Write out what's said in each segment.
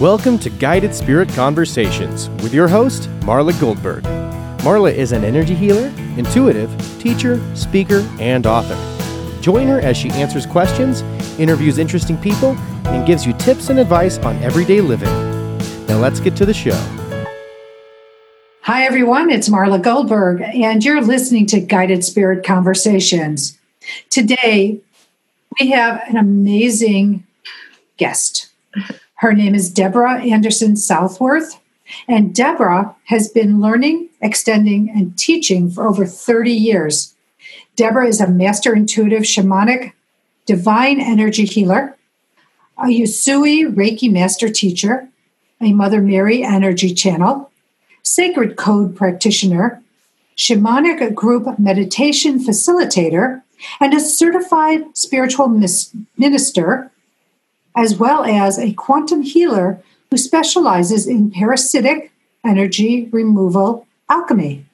Welcome to Guided Spirit Conversations with your host, Marla Goldberg. Marla is an energy healer, intuitive, teacher, speaker, and author. Join her as she answers questions, interviews interesting people, and gives you tips and advice on everyday living. Now let's get to the show. Hi, everyone. It's Marla Goldberg, and you're listening to Guided Spirit Conversations. Today, we have an amazing guest. Her name is Debra Anderson Southworth, and Debra has been learning, extending, and teaching for over 30 years. Debra is a master intuitive shamanic divine energy healer, a Usui Reiki master teacher, a Mother Mary energy channel, sacred code practitioner, shamanic group meditation facilitator, and a certified spiritual minister as well as a quantum healer who specializes in parasitic energy removal alchemy.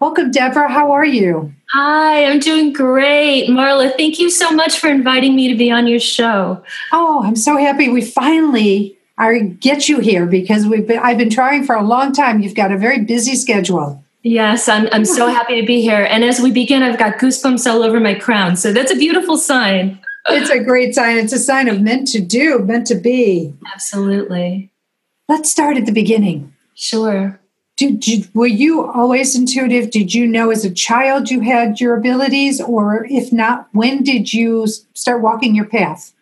Welcome, Debra. How are you? Hi, I'm doing great. Marla, thank you so much for inviting me to be on your show. Oh, I'm so happy we finally are get you here because we've been I've been trying for a long time. You've got a very busy schedule. Yes, I'm I'm so happy to be here. And as we begin, I've got goosebumps all over my crown. So that's a beautiful sign it's a great sign. It's a sign of meant to do, meant to be. Absolutely. Let's start at the beginning. Sure. Did were you always intuitive? Did you know as a child you had your abilities, or if not, when did you start walking your path?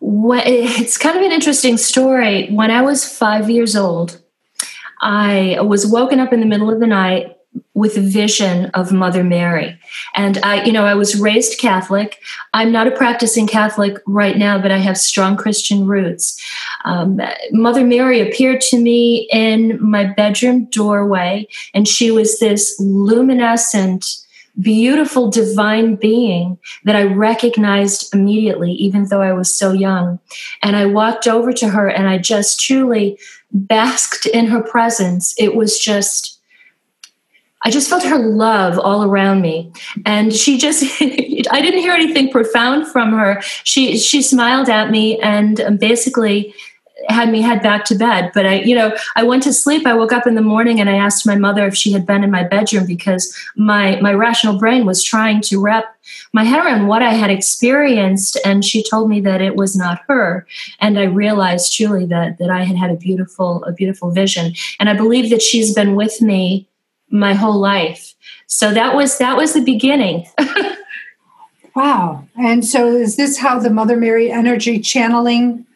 Well, it's kind of an interesting story. When I was five years old, I was woken up in the middle of the night with a vision of Mother Mary. And I, you know, I was raised Catholic. I'm not a practicing Catholic right now, but I have strong Christian roots. Um, Mother Mary appeared to me in my bedroom doorway, and she was this luminescent, beautiful divine being that I recognized immediately, even though I was so young. And I walked over to her and I just truly basked in her presence. It was just I just felt her love all around me. And she just, I didn't hear anything profound from her. She, she smiled at me and um, basically had me head back to bed. But I, you know, I went to sleep. I woke up in the morning and I asked my mother if she had been in my bedroom because my, my rational brain was trying to wrap my head around what I had experienced. And she told me that it was not her. And I realized truly that, that I had had a beautiful, a beautiful vision. And I believe that she's been with me my whole life. So that was that was the beginning. wow. And so is this how the Mother Mary energy channeling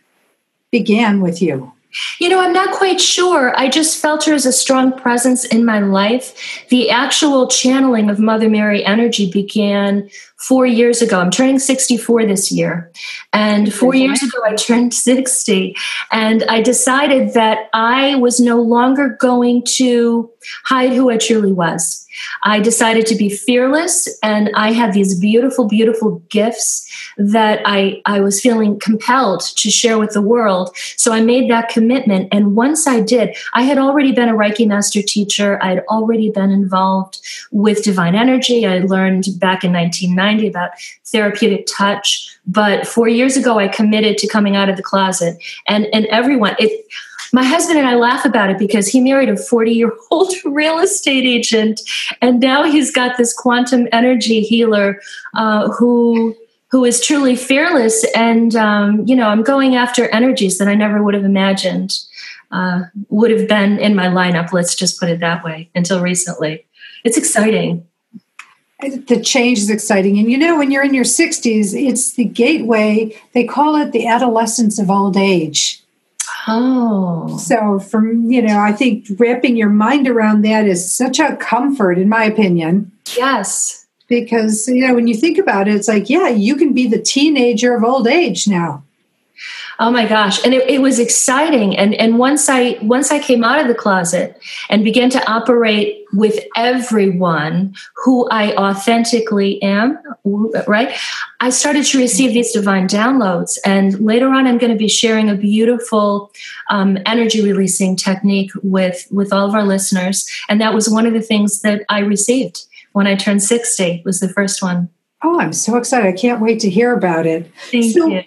began with you? You know, I'm not quite sure. I just felt her as a strong presence in my life. The actual channeling of Mother Mary energy began four years ago. I'm turning 64 this year. And four years ago, I turned 60. And I decided that I was no longer going to hide who I truly was. I decided to be fearless, and I had these beautiful, beautiful gifts that I, I was feeling compelled to share with the world. So I made that commitment. And once I did, I had already been a Reiki master teacher, I had already been involved with divine energy. I learned back in 1990 about therapeutic touch. But four years ago, I committed to coming out of the closet, and, and everyone, it, my husband and I laugh about it because he married a 40 year old real estate agent, and now he's got this quantum energy healer uh, who who is truly fearless. And um, you know, I'm going after energies that I never would have imagined uh, would have been in my lineup. Let's just put it that way. Until recently, it's exciting the change is exciting. And you know, when you're in your 60s, it's the gateway. They call it the adolescence of old age. Oh. So, from, you know, I think wrapping your mind around that is such a comfort, in my opinion. Yes. Because, you know, when you think about it, it's like, yeah, you can be the teenager of old age now. Oh my gosh. And it, it, was exciting. And, and once I, once I came out of the closet and began to operate with everyone who I authentically am, right? I started to receive these divine downloads. And later on, I'm going to be sharing a beautiful um, energy releasing technique with, with all of our listeners. And that was one of the things that I received when I turned 60 was the first one. Oh, I'm so excited. I can't wait to hear about it. Thank so, you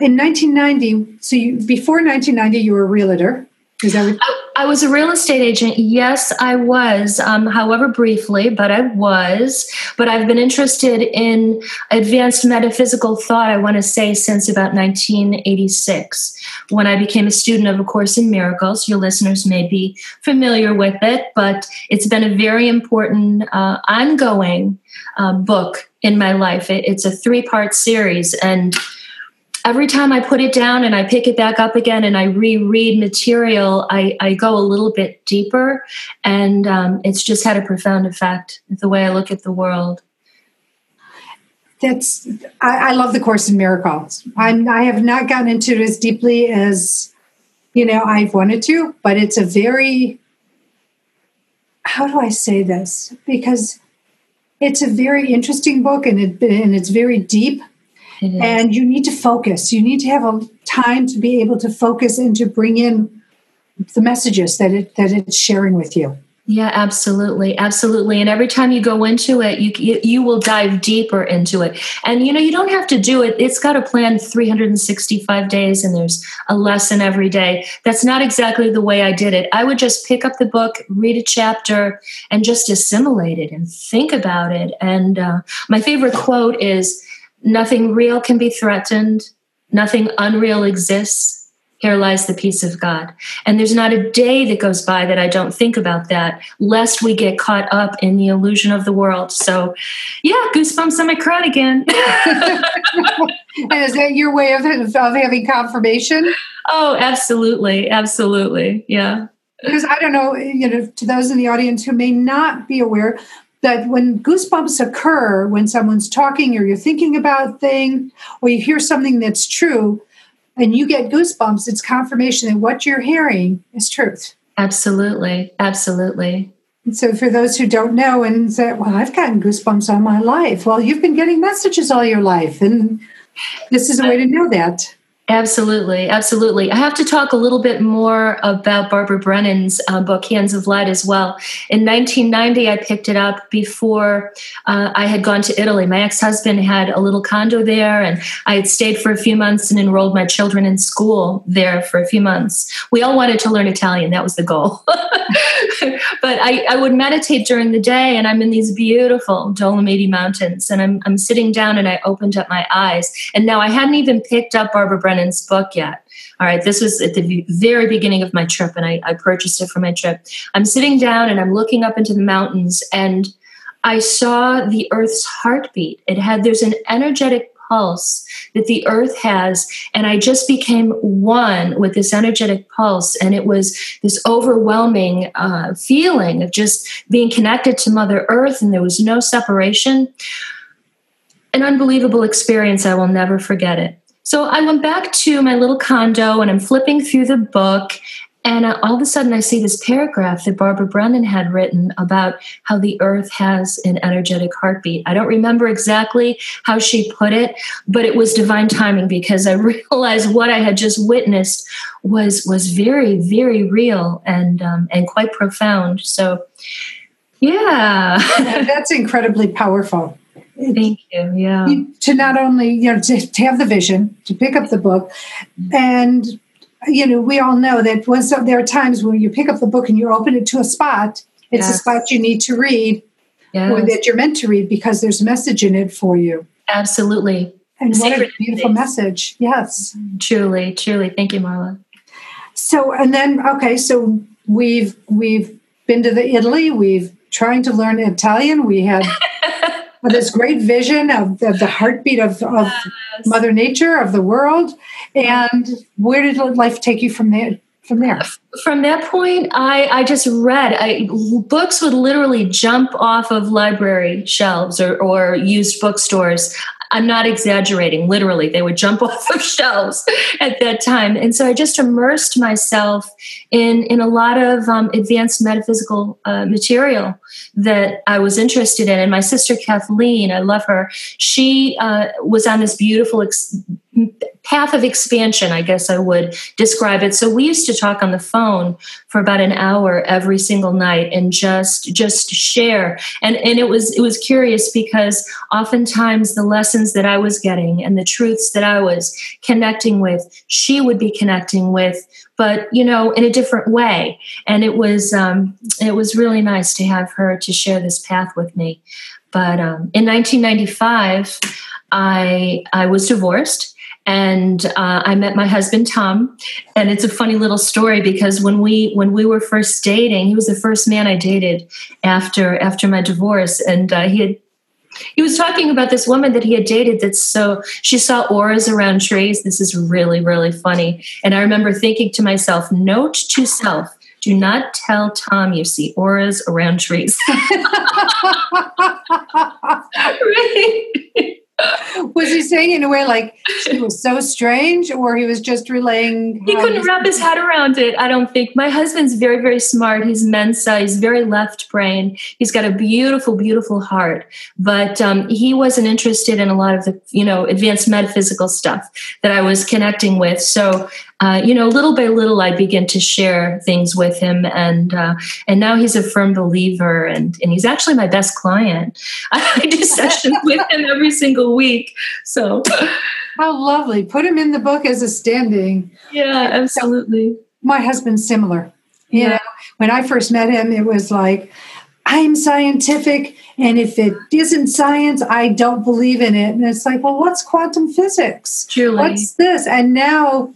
in 1990, so you, before 1990, you were a realtor. Is that what- I, I was a real estate agent. Yes, I was. Um, however, briefly, but I was. But I've been interested in advanced metaphysical thought, I want to say, since about 1986, when I became a student of A Course in Miracles. Your listeners may be familiar with it, but it's been a very important, uh, ongoing uh, book in my life. It, it's a three part series. And every time I put it down and I pick it back up again and I reread material, I, I go a little bit deeper. And um, it's just had a profound effect the way I look at the world. That's I, I love the Course in Miracles. I'm I have not gotten into it as deeply as you know I've wanted to, but it's a very how do I say this? Because it's a very interesting book and it and it's very deep and you need to focus. You need to have a time to be able to focus and to bring in the messages that it that it's sharing with you. Yeah absolutely. Absolutely. And every time you go into it you, you, you will dive deeper into it. And you know you don't have to do it. It's got a plan 365 days and there's a lesson every day. That's not exactly the way i did it. I would just pick up the book read a chapter and just assimilate it and think about it. And uh, my favorite quote is Nothing real can be threatened. Nothing unreal exists. Here lies the peace of God. And there's not a day that goes by that I don't think about that, lest we get caught up in the illusion of the world. So, yeah, goosebumps on my crown again. and is that your way of, of having confirmation? Oh, absolutely. Absolutely. Yeah. Because I don't know, you know, to those in the audience who may not be aware, that when goosebumps occur when someone's talking or you're thinking about a thing or you hear something that's true and you get goosebumps it's confirmation that what you're hearing is truth. Absolutely. Absolutely. And so for those who don't know and say well i've gotten goosebumps all my life. Well you've been getting messages all your life and this is a way to know that Absolutely, absolutely. I have to talk a little bit more about Barbara Brennan's uh, book, Hands of Light, as well. In 1990, I picked it up before uh, I had gone to Italy. My ex husband had a little condo there, and I had stayed for a few months and enrolled my children in school there for a few months. We all wanted to learn Italian, that was the goal. but I, I, would meditate during the day, and I'm in these beautiful Dolomiti Mountains, and I'm, I'm sitting down and I opened up my eyes. And now I hadn't even picked up Barbara Brennan Brennan's book yet. All right, this was at the very beginning of my trip, and I, I purchased it for my trip. I'm sitting down and I'm looking up into the mountains, and I saw the Earth's heartbeat. It had, there's an energetic pulse that the earth has and i just became one with this energetic pulse and it was this overwhelming uh, feeling of just being connected to mother earth and there was no separation an unbelievable experience i will never forget it so I went back to my little condo and I'm flipping through the book. And uh, all of a sudden, I see this paragraph that Barbara Brennan had written about how the earth has an energetic heartbeat. I don't remember exactly how she put it, but it was divine timing because I realized what I had just witnessed was was very, very real and um, and quite profound. So, yeah, that's incredibly powerful. Thank you. Yeah. To not only, you know, to, to have the vision, to pick up the book. And, you know, we all know that once there are times when you pick up the book and you open it to a spot, it's yes. a spot you need to read yes. or that you're meant to read because there's a message in it for you. Absolutely. And what a beautiful message. Yes. Truly, truly. Thank you, Marla. So, and then, okay, so we've, we've been to the Italy, we've trying to learn Italian. We had this great vision of, of the heartbeat of, of yes. Mother Nature, of the world. And where did life take you from there? From there, from that point, I, I just read. I, books would literally jump off of library shelves or, or used bookstores. I'm not exaggerating. Literally, they would jump off of shelves at that time, and so I just immersed myself in in a lot of um, advanced metaphysical uh, material that I was interested in. And my sister Kathleen, I love her. She uh, was on this beautiful path of expansion, I guess I would describe it. So we used to talk on the phone for about an hour every single night and just just share. And and it was it was curious because oftentimes the lessons that I was getting and the truths that I was connecting with, she would be connecting with, but you know, in a different way. And it was um, it was really nice to have her to share this path with me. But um, in 1995, I I was divorced and uh, I met my husband Tom, and it's a funny little story because when we when we were first dating, he was the first man I dated after after my divorce, and uh, he had he was talking about this woman that he had dated that's so she saw auras around trees. This is really really funny, and I remember thinking to myself, note to self. Do not tell Tom you see auras around trees. was he saying in a way like she was so strange or he was just relaying he couldn't wrap his head around it i don't think. My husband's very very smart. He's mensa. He's very left brain. He's got a beautiful beautiful heart. But um, he wasn't interested in a lot of the you know advanced metaphysical stuff that i was connecting with. So uh, you know, little by little, I begin to share things with him, and uh, and now he's a firm believer, and and he's actually my best client. I do sessions with him every single week. So, how lovely! Put him in the book as a standing. Yeah, absolutely. My husband's similar. You yeah. know, when I first met him, it was like. I'm scientific, and if it isn't science, I don't believe in it. And it's like, well, what's quantum physics? Truly. What's this? And now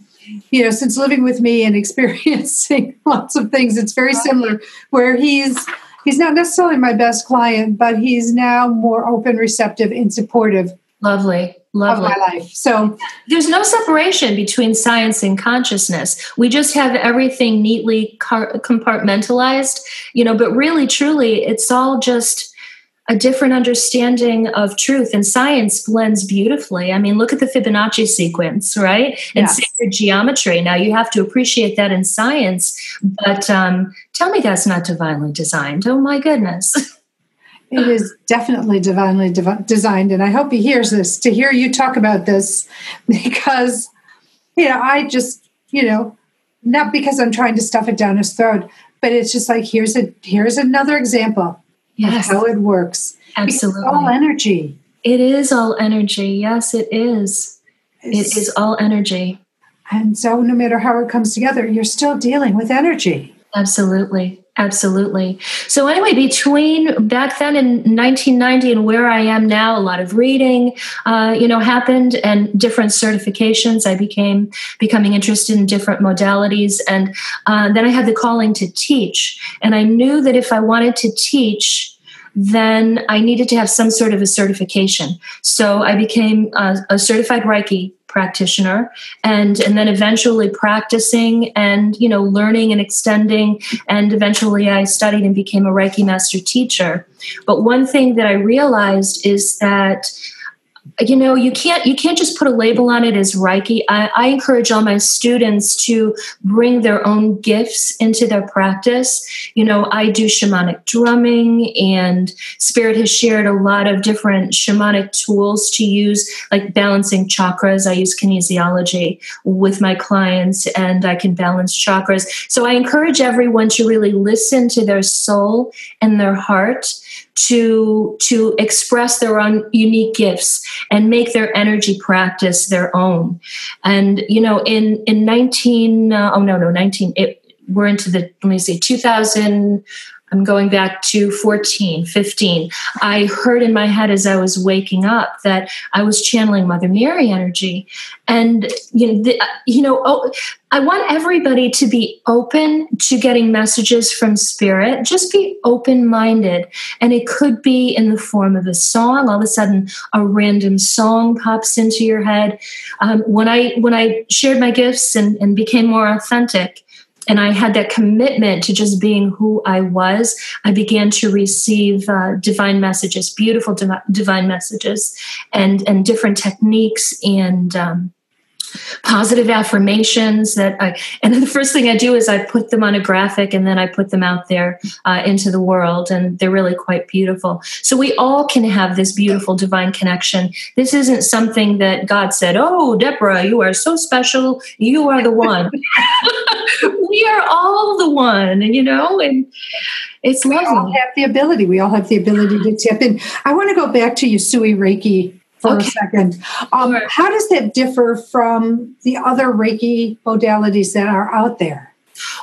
you know, since living with me and experiencing lots of things, it's very similar. Where he's he's not necessarily my best client, but he's now more open, receptive, and supportive. Lovely. Lovely. Of my life. So there's no separation between science and consciousness. We just have everything neatly compartmentalized, you know, but really, truly, it's all just a different understanding of truth and science blends beautifully. I mean, look at the Fibonacci sequence, right? And yes. sacred geometry. Now, you have to appreciate that in science, but um, tell me that's not divinely designed. Oh, my goodness. it is definitely divinely div- designed. And I hope he hears this to hear you talk about this because, you know, I just, you know, not because I'm trying to stuff it down his throat, but it's just like, here's a, here's another example yes. how it works. Absolutely. It's all energy. It is all energy. Yes, it is. It's, it is all energy. And so, no matter how it comes together, you're still dealing with energy. Absolutely. Absolutely. So, anyway, between back then in 1990 and where I am now, a lot of reading, uh, you know, happened and different certifications. I became becoming interested in different modalities, and uh, then I had the calling to teach. And I knew that if I wanted to teach, then I needed to have some sort of a certification. So I became a, a certified Reiki practitioner and and then eventually practicing and you know learning and extending and eventually I studied and became a Reiki master teacher. But one thing that I realized is that you know you can't you can't just put a label on it as reiki. I, I, encourage all my students to bring their own gifts into their practice. You know i do shamanic drumming and spirit has shared a lot of different shamanic tools to use like balancing chakras. I use kinesiology with my clients and i can balance chakras. So i encourage everyone to really listen to their soul and their heart to to express their own unique gifts and make their energy practice their own. And you know in in 19 uh, oh no no 19 it, we're into the let me say 2000 I'm going back to 14, 15. I heard in my head as I was waking up that I was channeling Mother Mary energy. And, you know, the, you know oh, I want everybody to be open to getting messages from spirit. Just be open minded. And it could be in the form of a song. All of a sudden, a random song pops into your head. Um, when I when I shared my gifts and, and became more authentic, and I had that commitment to just being who I was, I began to receive uh, divine messages, beautiful divi- divine messages, and and different techniques and um, positive affirmations that I, and the first thing I do is I put them on a graphic and then I put them out there uh, into the world, and they're really quite beautiful. So we all can have this beautiful divine connection. This isn't something that God said, Oh, Debra, you are so special. You are the one. we are all the one, and you know, and it's lovely. We all have the ability. We all have the ability to tip in. I want to go back to Usui Reiki for okay. a second. Um, sure. How does that differ from the other Reiki modalities that are out there?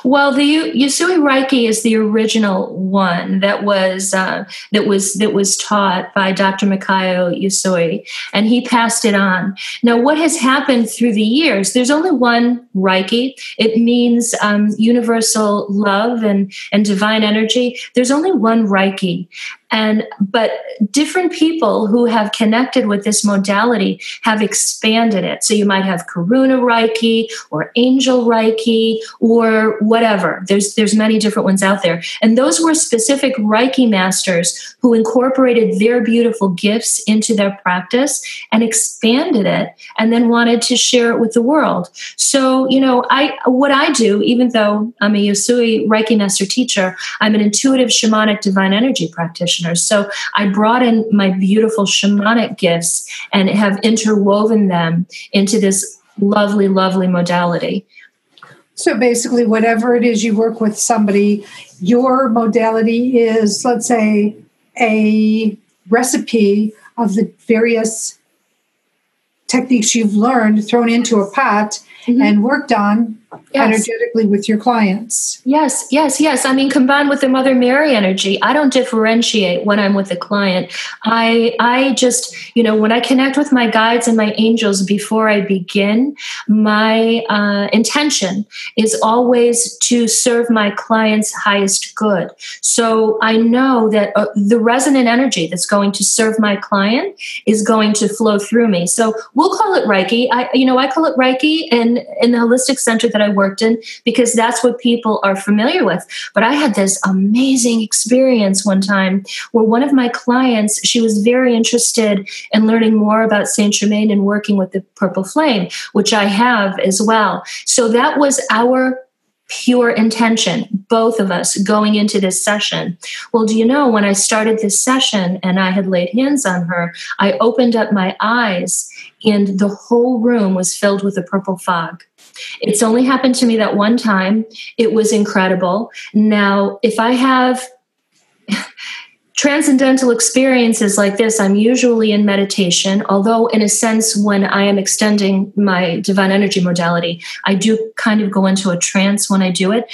Well, the Usui Reiki is the original one that was uh, that was that was taught by Dr. Mikao Usui, and he passed it on. Now, what has happened through the years? There's only one Reiki. It means um, universal love and and divine energy. There's only one Reiki, and but different people who have connected with this modality have expanded it so you might have karuna reiki or angel reiki or whatever there's there's many different ones out there and those were specific reiki masters who incorporated their beautiful gifts into their practice and expanded it and then wanted to share it with the world so you know i what i do even though i'm a usui reiki master teacher i'm an intuitive shamanic divine energy practitioner. So I brought in my beautiful shamanic gifts and have interwoven them into this lovely, lovely modality. So basically, whatever it is you work with somebody, your modality is, let's say, a recipe of the various techniques you've learned thrown into a pot mm-hmm. and worked on yes. energetically with your clients. Yes, yes, yes. I mean, combined with the Mother Mary energy, I don't differentiate when I'm with a client. I, I just, you know, when I connect with my guides and my angels before I begin, my uh, intention is always to serve my client's highest good. So I know that uh, the resonant energy that's going to serve my client is going to flow through me. So we'll call it Reiki. I, you know, I call it Reiki, and in the holistic center that I worked in because that's what people are familiar with. But I had this amazing experience one time where one of my clients, she was very interested in learning more about Saint Germain and working with the purple flame, which I have as well. So that was our pure intention, both of us going into this session. Well, do you know, when I started this session and I had laid hands on her, I opened up my eyes and the whole room was filled with a purple fog. It's only happened to me that one time. It was incredible. Now, if I have transcendental experiences like this, I'm usually in meditation, although, in a sense, when I am extending my divine energy modality, I do kind of go into a trance when I do it.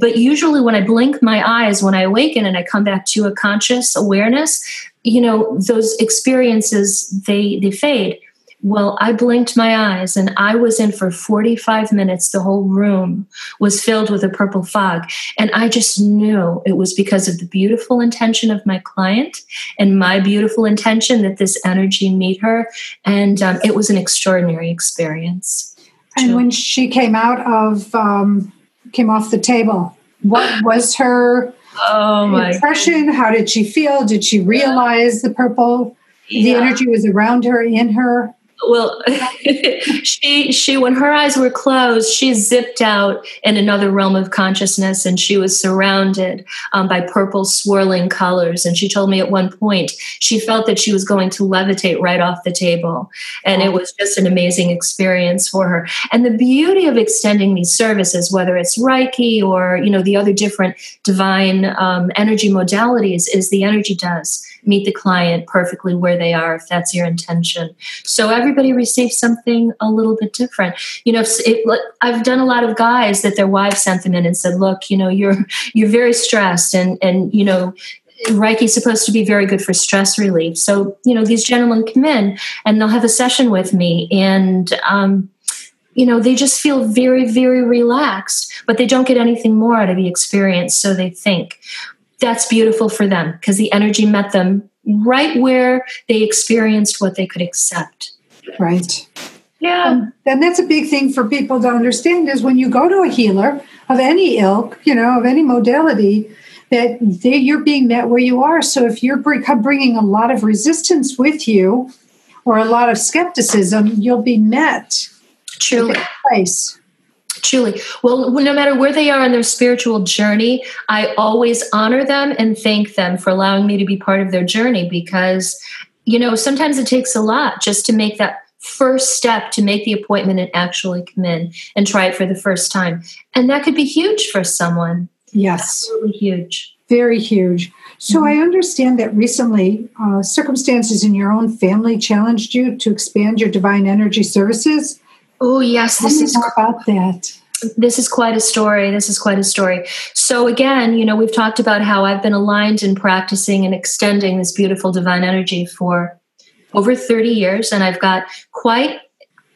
But usually, when I blink my eyes, when I awaken and I come back to a conscious awareness, you know, those experiences they they fade. Well, I blinked my eyes and I was in for 45 minutes. The whole room was filled with a purple fog. And I just knew it was because of the beautiful intention of my client and my beautiful intention that this energy meet her. And um, it was an extraordinary experience. And when she came out of, um, came off the table, what was her oh my impression? God. How did she feel? Did she realize the purple? Yeah. The energy was around her, in her well she she when her eyes were closed she zipped out in another realm of consciousness and she was surrounded um, by purple swirling colors. And she told me at one point she felt that she was going to levitate right off the table. And it was just an amazing experience for her. And the beauty of extending these services whether it's reiki or you know the other different divine um, energy modalities is the energy does meet the client perfectly where they are if that's your intention so everybody receives something a little bit different you know it, i've done a lot of guys that their wives sent them in and said look you know you're you're very stressed and and you know Reiki is supposed to be very good for stress relief. So, you know, these gentlemen come in and they'll have a session with me and, um, you know, they just feel very, very relaxed, but they don't get anything more out of the experience. So they think that's beautiful for them because the energy met them right where they experienced what they could accept. Right. Yeah. Um, and that's a big thing for people to understand is when you go to a healer of any ilk, you know, of any modality, that they, you're being met where you are. So if you're bringing a lot of resistance with you or a lot of skepticism, you'll be met Truly. Place. Truly. Well, no matter where they are in their spiritual journey, I always honor them and thank them for allowing me to be part of their journey because, you know, sometimes it takes a lot just to make that first step to make the appointment and actually come in and try it for the first time. And that could be huge for someone. Yes. Absolutely huge. Very huge. So mm-hmm. I understand that recently uh, circumstances in your own family challenged you to expand your divine energy services. Oh yes, this is about that. This is quite a story. This is quite a story. So again, you know, we've talked about how I've been aligned in practicing and extending this beautiful divine energy for over 30 years, and I've got quite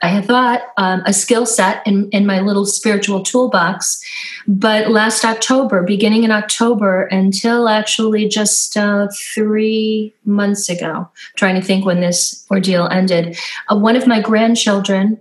I had thought um, a skill set in, in my little spiritual toolbox. But last October, beginning in October until actually just uh, three months ago, trying to think when this ordeal ended, uh, one of my grandchildren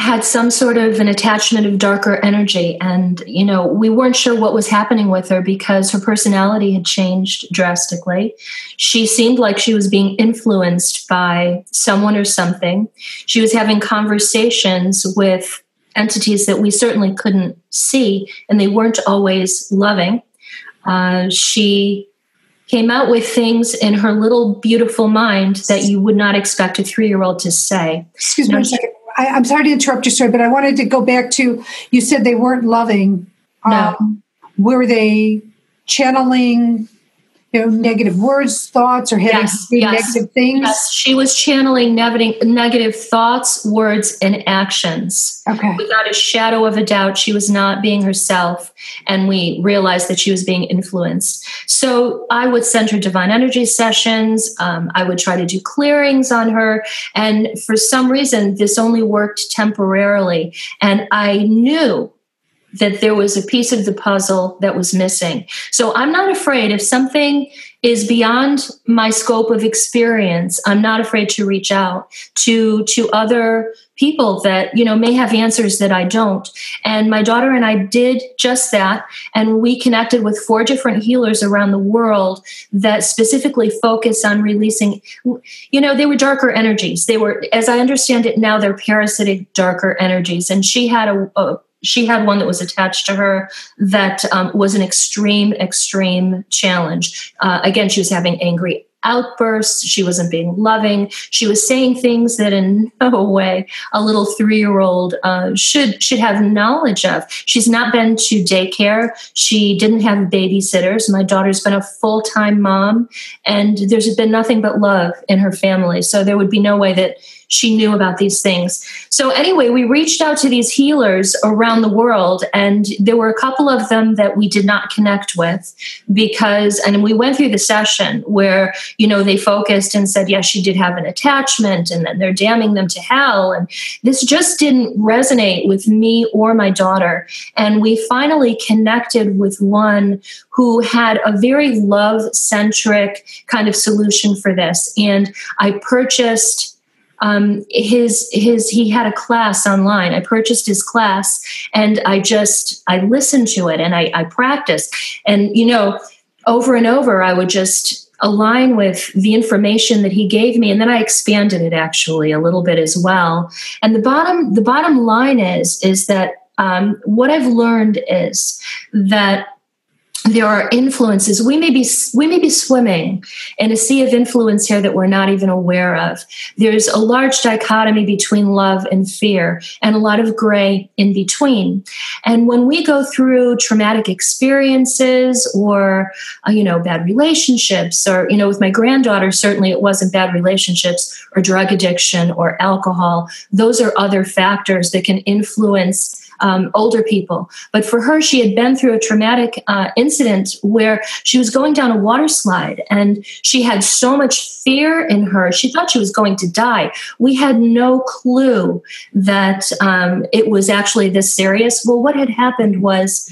had some sort of an attachment of darker energy. And you know we weren't sure what was happening with her because her personality had changed drastically. She seemed like she was being influenced by someone or something. She was having conversations with entities that we certainly couldn't see and they weren't always loving. Uh, she came out with things in her little beautiful mind that you would not expect a three-year-old to say. Excuse me a second I, am sorry to interrupt your story, but I wanted to go back to you said they weren't loving. No. Um, were they channeling you know, negative words, thoughts, or having yes, yes, negative things? Yes, she was channeling negative, negative thoughts, words, and actions. Okay. Without a shadow of a doubt, she was not being herself, and we realized that she was being influenced. So I would send her divine energy sessions. Um, I would try to do clearings on her, and for some reason, this only worked temporarily. And I knew that there was a piece of the puzzle that was missing. So I'm not afraid if something is beyond my scope of experience, I'm not afraid to reach out to to other people that you know may have answers that I don't. And my daughter and I did just that and we connected with four different healers around the world that specifically focus on releasing you know they were darker energies. They were as I understand it now they're parasitic darker energies and she had a, a she had one that was attached to her that um, was an extreme, extreme challenge. Uh, again, she was having angry outbursts. She wasn't being loving. She was saying things that, in no way, a little three-year-old uh, should should have knowledge of. She's not been to daycare. She didn't have babysitters. My daughter's been a full-time mom, and there's been nothing but love in her family. So there would be no way that she knew about these things. So, anyway, we reached out to these healers around the world, and there were a couple of them that we did not connect with because, and we went through the session where, you know, they focused and said, yes, she did have an attachment, and then they're damning them to hell. And this just didn't resonate with me or my daughter. And we finally connected with one who had a very love centric kind of solution for this. And I purchased um, his his he had a class online. I purchased his class and I just I listened to it and I, I practiced. And you know, over and over, I would just align with the information that he gave me and then i expanded it actually a little bit as well and the bottom the bottom line is is that um, what i've learned is that there are influences. We may be we may be swimming in a sea of influence here that we're not even aware of. There's a large dichotomy between love and fear and a lot of gray in between. And when we go through traumatic experiences or uh, you know bad relationships or you know with my granddaughter certainly it wasn't bad relationships or drug addiction or alcohol. Those are other factors that can influence um, older people. But for her, she had been through a traumatic uh, incident where she was going down a water slide and she had so much fear in her. She thought she was going to die. We had no clue that um, it was actually this serious. Well, what had happened was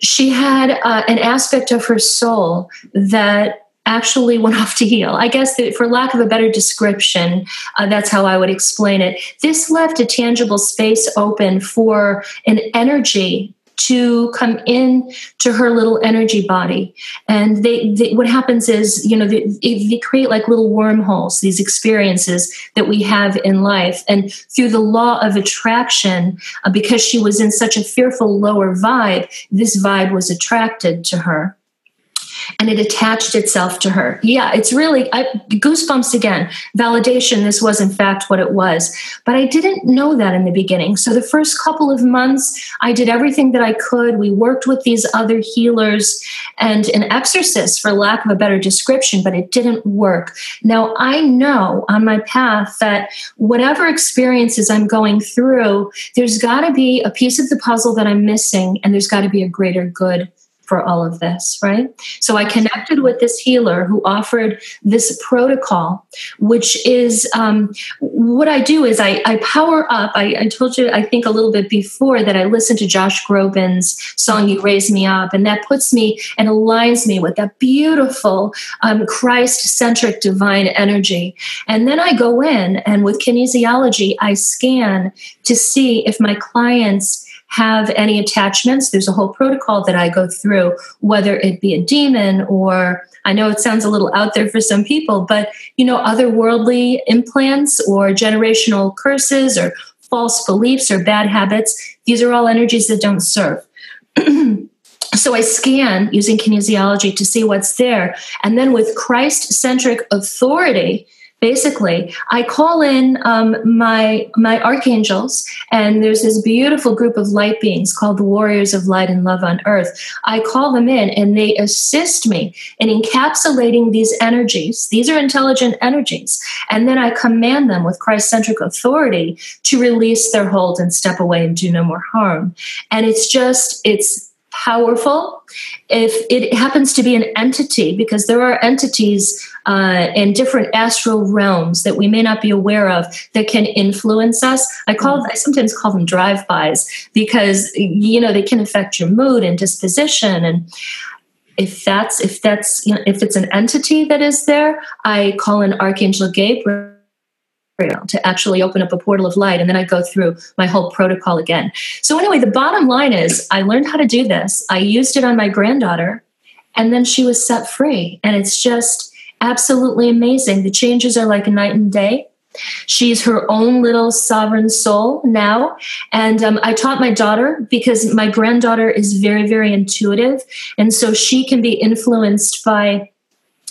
she had uh, an aspect of her soul that actually went off to heal. I guess that for lack of a better description, uh, that's how I would explain it. This left a tangible space open for an energy to come in to her little energy body. And they, they what happens is, you know, they, they create like little wormholes, these experiences that we have in life. And through the law of attraction, uh, because she was in such a fearful lower vibe, this vibe was attracted to her and it attached itself to her. Yeah, it's really I, goosebumps again. Validation, this was in fact what it was. But I didn't know that in the beginning. So the first couple of months, I did everything that I could. We worked with these other healers and an exorcist, for lack of a better description, but it didn't work. Now I know on my path that whatever experiences I'm going through, there's got to be a piece of the puzzle that I'm missing, and there's got to be a greater good for all of this, right? So I connected with this healer who offered this protocol, which is um, what I do is I, I power up. I, I, told you, I think a little bit before that I listened to Josh Groban's song, You Raise Me Up, and that puts me and aligns me with that beautiful um, Christ centric divine energy. And then I go in and with kinesiology, I scan to see if my clients have any attachments. There's a whole protocol that I go through, whether it be a demon or I know it sounds a little out there for some people, but you know, otherworldly implants or generational curses or false beliefs or bad habits. These are all energies that don't serve. so I scan using kinesiology to see what's there. And then with Christ centric authority, basically i call in um, my my archangels and there's this beautiful group of light beings called the warriors of light and love on earth. I call them in and they assist me in encapsulating these energies. These are intelligent energies. And then i command them with christ-centric authority to release their hold and step away and do no more harm. And it's just it's powerful if it happens to be an entity because there are entities uh, in different astral realms that we may not be aware of that can influence us. I call i sometimes call them drive-bys because you know they can affect your mood and disposition. And if that's if that's you know, if it's an entity that is there i call in archangel gabriel to actually open up a portal of light. And then I go through my whole protocol again. So, anyway, the bottom line is I learned how to do this. I used it on my granddaughter, and then she was set free. And it's just absolutely amazing. The changes are like night and day. She's her own little sovereign soul now. And um, I taught my daughter because my granddaughter is very, very intuitive. And so she can be influenced by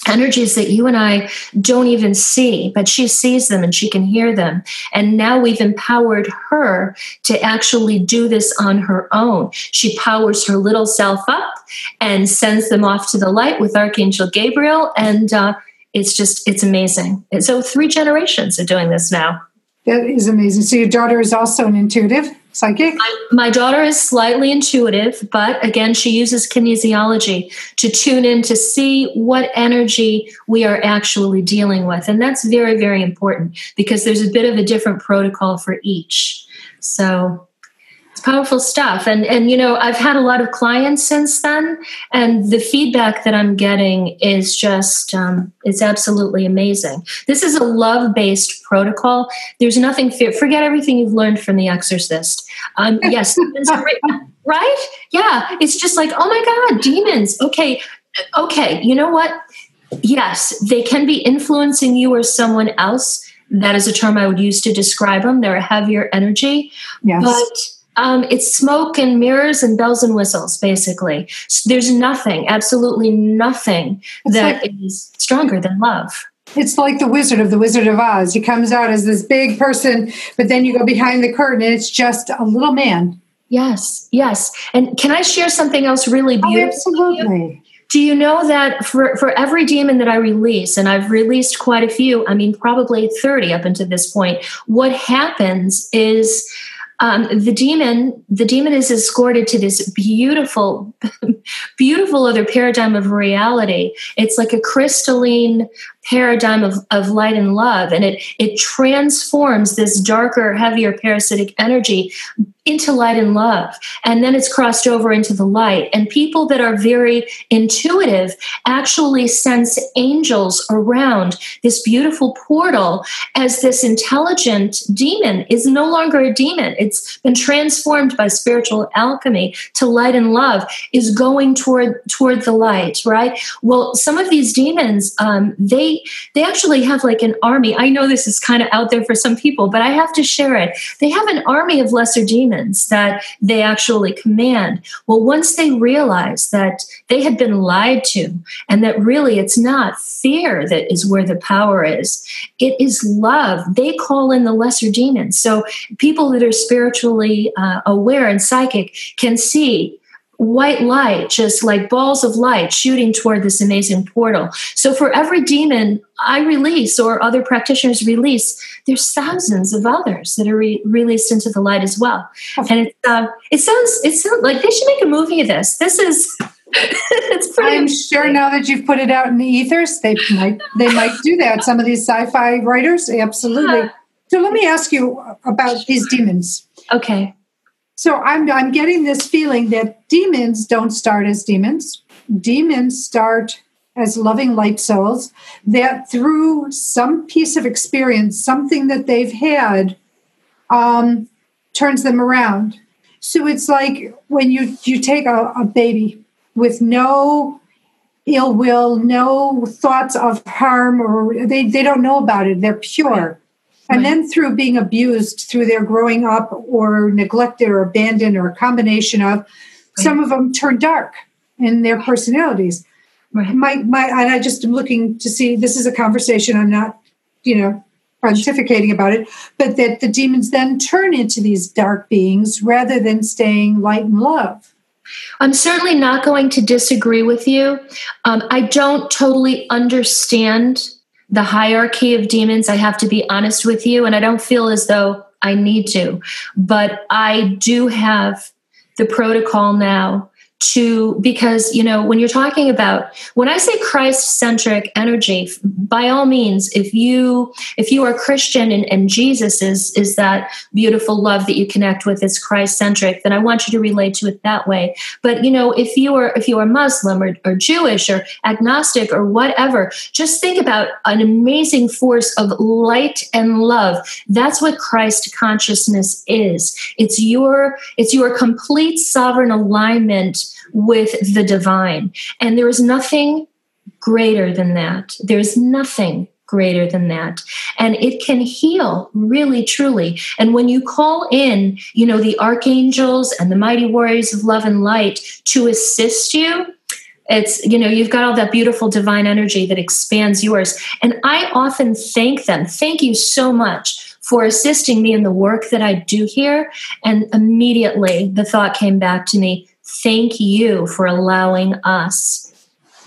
energies that you and I don't even see, but she sees them and she can hear them. And now we've empowered her to actually do this on her own. She powers her little self up and sends them off to the light with Archangel Gabriel. And uh, it's just, it's amazing. And so three generations are doing this now. That is amazing. So your daughter is also an intuitive psychic? My, my, daughter is slightly intuitive, but again, she uses kinesiology to tune in to see what energy we are actually dealing with. And that's very, very important because there's a bit of a different protocol for each. So it's powerful stuff. And and you know i've had a lot of clients since then and the feedback that i'm getting is just um, it's absolutely amazing. This is a love-based protocol. There's nothing fear forget everything you've learned from the exorcist. Um, yes right? Yeah it's just like oh my god demons. Okay okay you know what? Yes they can be influencing you or someone else. That is a term i would use to describe them they're a heavier energy. Yes. but um, it's smoke and mirrors and bells and whistles, basically. So there's nothing, absolutely nothing it's that like, is stronger than love. It's like the Wizard of the Wizard of Oz. He comes out as this big person, but then you go behind the curtain and it's just a little man. Yes, yes. And can I share something else really oh, beautiful? Oh, absolutely. Do you know that for, for every demon that I release, and I've released quite a few, I mean, probably 30 up until this point, what happens is um, the demon the demon is escorted to this beautiful beautiful other paradigm of reality. It's like a crystalline paradigm of, of light and love and it it transforms this darker heavier parasitic energy into light and love. And then it's crossed over into the light. And people that are very intuitive actually sense angels around this beautiful portal as this intelligent demon is no longer a demon. It's been transformed by spiritual alchemy to light and love, is going toward toward the light, right? Well, some of these demons, um, they they actually have like an army. I know this is kind of out there for some people, but I have to share it. They have an army of lesser demons that they actually command. Well, once they realize that they had been lied to and that really it's not fear that is where the power is, it is love. They call in the lesser demons. So people that are spiritually uh, aware and psychic can see white light, just like balls of light shooting toward this amazing portal. So for every demon I release or other practitioners release, there's thousands of others that are re- released into the light as well. And it, uh, it sounds it sounds like they should make a movie of this. This is it's pretty. I'm sure now that you've put it out in the ethers, they might they might do that. Some of these sci-fi writers, absolutely. Yeah. So let me ask you about these demons. Okay. So I'm I'm getting this feeling that demons don't start as demons. Demons start as loving light souls that through some piece of experience, something that they've had, um, turns them around. So it's like when you you take a, a baby with no ill will, no thoughts of harm, or they, they don't know about it. They're pure. And then through being abused through their growing up or neglected or abandoned or a combination of, some of them turn dark in their personalities. Right. My, my, and I just am looking to see, this is a conversation, I'm not, you know, pontificating about it, but that the demons then turn into these dark beings rather than staying light and love. I'm certainly not going to disagree with you. Um, I don't totally understand the hierarchy of demons. I have to be honest with you, and I don't feel as though I need to. But I do have the protocol now to because you know when you're talking about when i say christ centric energy by all means if you if you are christian and, and jesus is is that beautiful love that you connect with is christ centric then i want you to relate to it that way. But you know if you are if you are muslim or, or jewish or agnostic or whatever just think about an amazing force of light and love. That's what christ consciousness is. It's your it's your complete sovereign alignment with the divine. And there is nothing greater than that. There's nothing greater than that. And it can heal really truly. And when you call in you know the archangels and the mighty warriors of love and light to assist you it's you know you've got all that beautiful divine energy that expands yours. And i often thank them. Thank you so much for assisting me in the work that i do here. And immediately the thought came back to me thank you for allowing us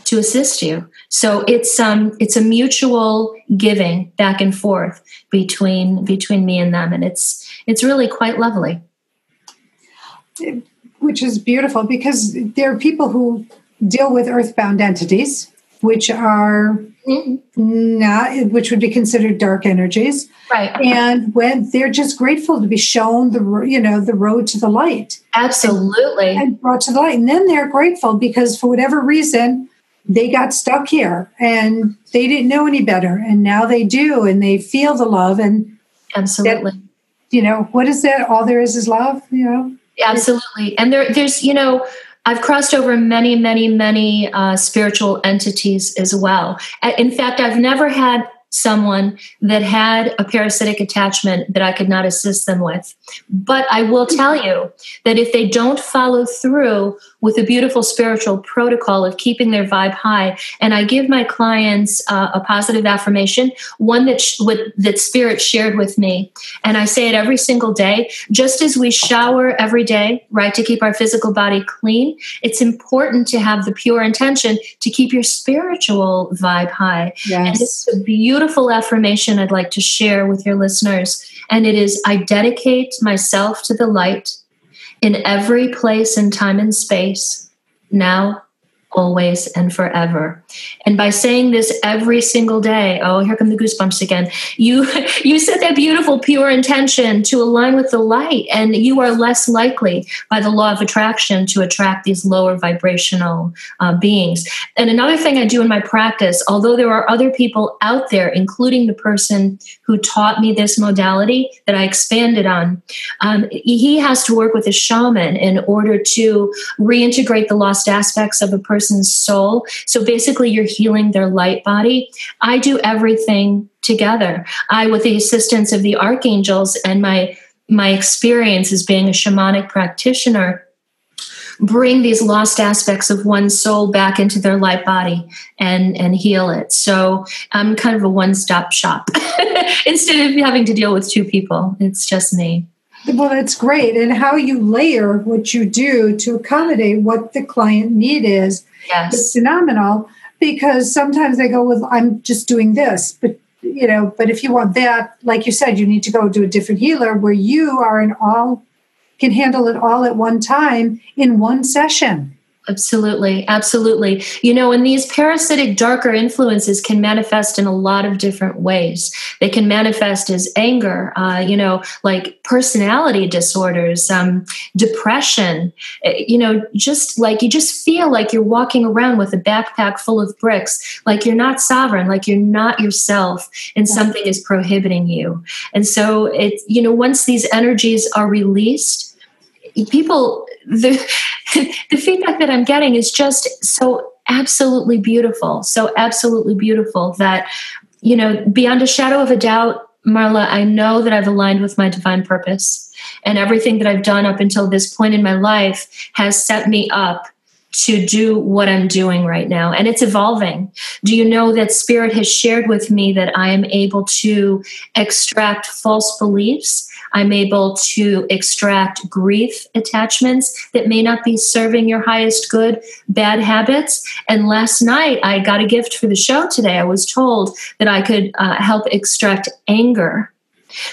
to assist you so it's um it's a mutual giving back and forth between between me and them and it's it's really quite lovely which is beautiful because there are people who deal with earthbound entities which are. Not which would be considered dark energies. Right. And when they're just grateful to be shown the you know the road to the light. Absolutely. And, and brought to the light. And then they're grateful because for whatever reason they got stuck here and they didn't know any better. And now they do and they feel the love and absolutely. that, you know what is that? All there is is love you know? Absolutely. And there there's you know I've crossed over many, many, many uh, spiritual entities as well. In fact, I've never had someone that had a parasitic attachment that I could not assist them with. But I will tell you that if they don't follow through with a beautiful spiritual protocol of keeping their vibe high, and I give my clients uh, a positive affirmation, one that sh- with, that spirit shared with me, and I say it every single day. Just as we shower every day, right, to keep our physical body clean, it's important to have the pure intention to keep your spiritual vibe high. Yes. And it's a beautiful beautiful affirmation I'd like to share with your listeners. And it is I dedicate myself to the light in every place in time and space, now, always, and forever. And by saying this every single day, oh, here come the goosebumps again. You you set that beautiful pure intention to align with the light, and you are less likely by the law of attraction to attract these lower vibrational uh, beings. And another thing I do in my practice, although there are other people out there, including the person who taught me this modality that I expanded on, um, he has to work with a shaman in order to reintegrate the lost aspects of a person's soul. So basically, you're healing their light body. I do everything together. I, with the assistance of the archangels and my my experience as being a shamanic practitioner, bring these lost aspects of one's soul back into their light body and and heal it. So I'm kind of a one stop shop instead of having to deal with two people. It's just me. Well, that's great. And how you layer what you do to accommodate what the client need is yes. is phenomenal because sometimes they go with, I'm just doing this. But, you know, but if you want that, like you said, you need to go to a different healer where you are in all, can handle it all at one time in one session. Absolutely, absolutely. You know, and these parasitic darker influences can manifest in a lot of different ways. They can manifest as anger, uh, you know, like personality disorders, um, depression. Eh, you know, just like you just feel like you're walking around with a backpack full of bricks, like you're not sovereign, like you're not yourself, and something is prohibiting you. And so, it, you know, once these energies are released, people the the feedback that I'm getting is just so absolutely beautiful, so absolutely beautiful that you know beyond a shadow of a doubt, Marla, I know that I've aligned with my divine purpose, and everything that I've done up until this point in my life has set me up to do what I'm doing right now. And it's evolving. Do you know that Spirit has shared with me that I am able to extract false beliefs I'm able to extract grief attachments that may not be serving your highest good, bad habits. And last night, I got a gift for the show today. I was told that I could uh, help extract anger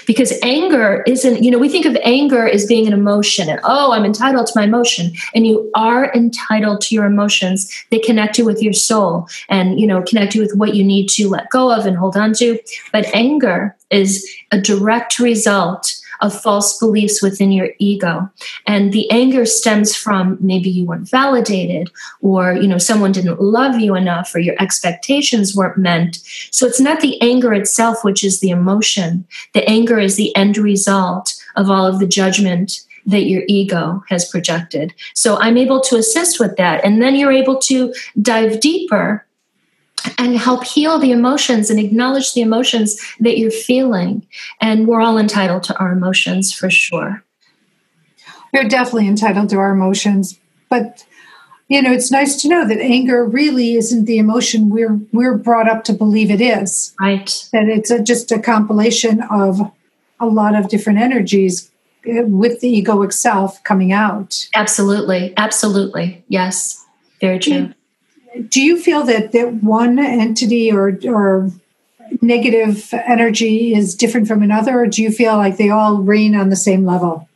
because anger isn't you know we think of anger as being an emotion and oh i'm entitled to my emotion and you are entitled to your emotions they connect you with your soul and you know connect you with what you need to let go of and hold on to but anger is a direct result of false beliefs within your ego. And the anger stems from maybe you weren't validated or, you know, someone didn't love you enough or your expectations weren't met. So it's not the anger itself, which is the emotion. The anger is the end result of all of the judgment that your ego has projected. So I'm able to assist with that. And then you're able to dive deeper and help heal the emotions and acknowledge the emotions that you're feeling. And we're all entitled to our emotions for sure. We're definitely entitled to our emotions, but you know, it's nice to know that anger really isn't the emotion we're we're brought up to believe it is. Right. That it's a, just a compilation of a lot of different energies eh, with the egoic self coming out. Absolutely. Absolutely. Yes. Very true do you feel that that one entity or or negative energy is different from another or do you feel like they all reign on the same level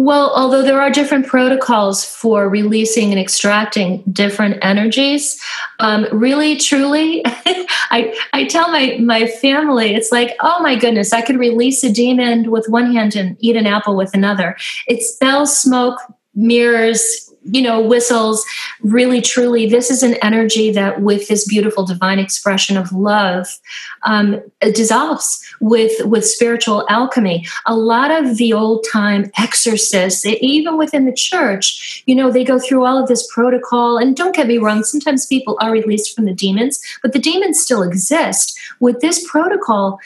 well, although there are different protocols for releasing and extracting different energies, um, really, truly, I, I tell my, my family, it's like, oh my goodness, I could release a demon with one hand and eat an apple with another. It smells smoke, mirrors, you know, whistles, really truly, this is an energy that, with this beautiful divine expression of love, um, dissolves with with spiritual alchemy. A lot of the old time exorcists, even within the church, you know, they go through all of this protocol. And don't get me wrong, sometimes people are released from the demons, but the demons still exist. With this protocol,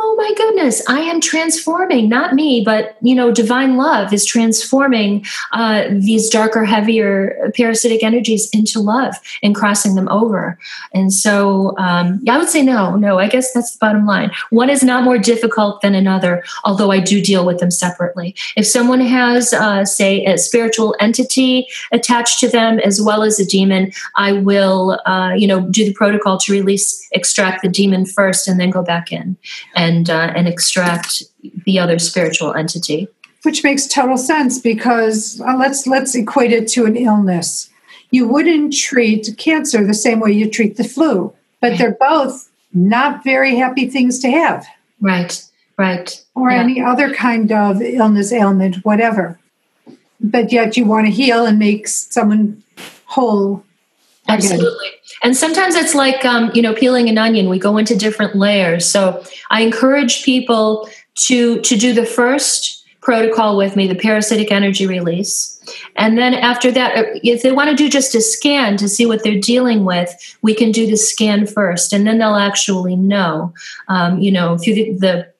oh my goodness i am transforming not me but you know divine love is transforming uh, these darker heavier parasitic energies into love and crossing them over. And so um, yeah i would say no no i guess that's the bottom line. One is not more difficult than another although i do deal with them separately. If someone has uh, say a spiritual entity attached to them as well as a demon i will uh, you know do the protocol to release extract the demon first and then go back in. And and uh, and extract the other spiritual entity which makes total sense because uh, let's let's equate it to an illness you wouldn't treat cancer the same way you treat the flu, but they're both not very happy things to have. Right, right. Or yeah. any other kind of illness, ailment, whatever. But yet you want to heal and make someone whole. Absolutely. And sometimes it's like, um, you know, peeling an onion. We go into different layers. So I encourage people to to do the first protocol with me, the parasitic energy release. And then after that, uh, if they want to do just a scan to see what they're dealing with, we can do the scan first, and then they'll actually know, um, you know, through the, the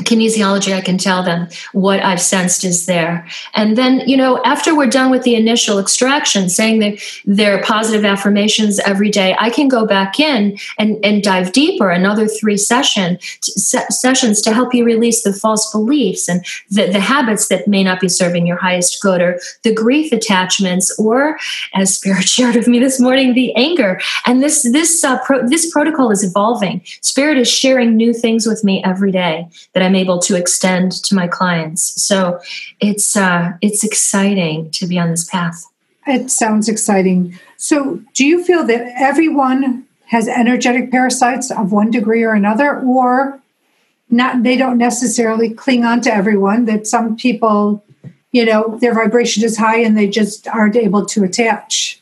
kinesiology, I can tell them what I've sensed is there. And then, you know, after we're done with the initial extraction, saying that their positive affirmations every day, I can go back in and, and dive deeper, another three session se- sessions to help you release the false beliefs and the, the habits that may not be serving your highest good or the grief attachments or, as Spirit shared with me this morning, the anger. And this this uh, pro- this protocol is evolving. Spirit is sharing new things with me every day that I'm able to extend to my clients. So it's uh, it's exciting to be on this path. It sounds exciting. So, do you feel that everyone has energetic parasites of one degree or another, or not? They don't necessarily cling on to everyone. That some people, you know, their vibration is high and they just aren't able to attach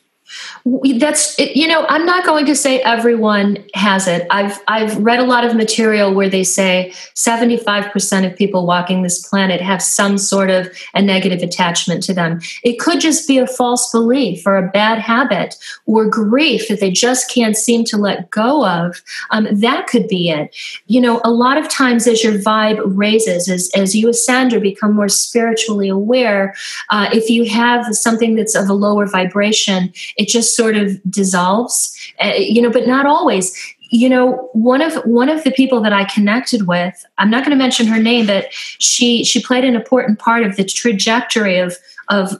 that's you know i'm not going to say everyone has it. I've i've read a lot of material where they say 75% of people walking this planet have some sort of a negative attachment to them. It could just be a false belief or a bad habit or grief that they just can't seem to let go of. Um, that could be it. You know a lot of times as your vibe raises as, as you ascend or become more spiritually aware uh, if you have something that's of a lower vibration it just sort of dissolves uh, you know but not always. You know one of one of the people that i connected with i'm not going to mention her name but she she played an important part of the trajectory of of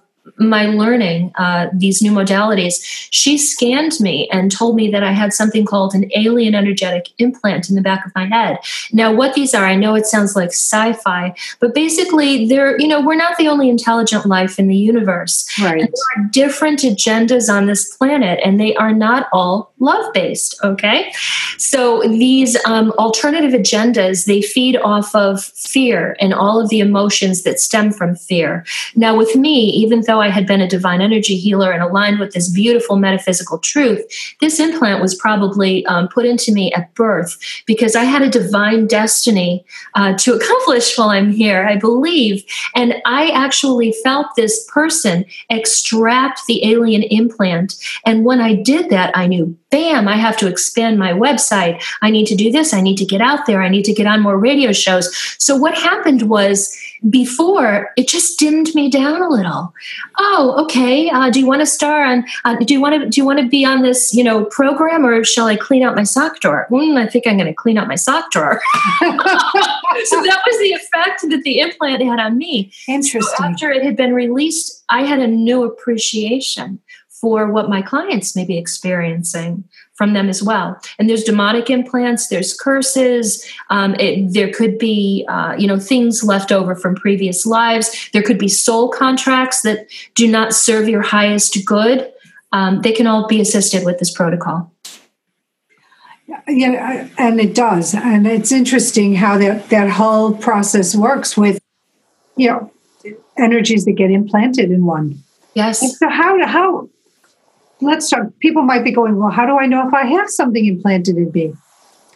my learning uh, these new modalities, she scanned me and told me that I had something called an alien energetic implant in the back of my head. Now, what these are, I know it sounds like sci-fi, but basically, they're you know we're not the only intelligent life in the universe. Right. And there are different agendas on this planet, and they are not all love-based. Okay, so these um, alternative agendas they feed off of fear and all of the emotions that stem from fear. Now, with me, even though I had been a divine energy healer and aligned with this beautiful metaphysical truth, this implant was probably um, put into me at birth because I had a divine destiny uh, to accomplish while I'm here, I believe. And I actually felt this person extract the alien implant. And when I did that, I knew, bam, I have to expand my website. I need to do this. I need to get out there. I need to get on more radio shows. So what happened was, before it just dimmed me down a little oh okay uh, do you want to star on uh, do you want to do you want to be on this you know program or shall i clean out my sock drawer mm, i think i'm going to clean out my sock drawer so that was the effect that the implant had on me interesting so after it had been released i had a new appreciation for what my clients may be experiencing from them as well. And there's demonic implants, there's curses, um, it, there could be uh, you know things left over from previous lives. There could be soul contracts that do not serve your highest good. Um, they can all be assisted with this protocol. Yeah, and it does, and it's interesting how that that whole process works with you know energies that get implanted in one. Yes. And so how how let's start. People might be going, well, how do I know if I have something implanted in me?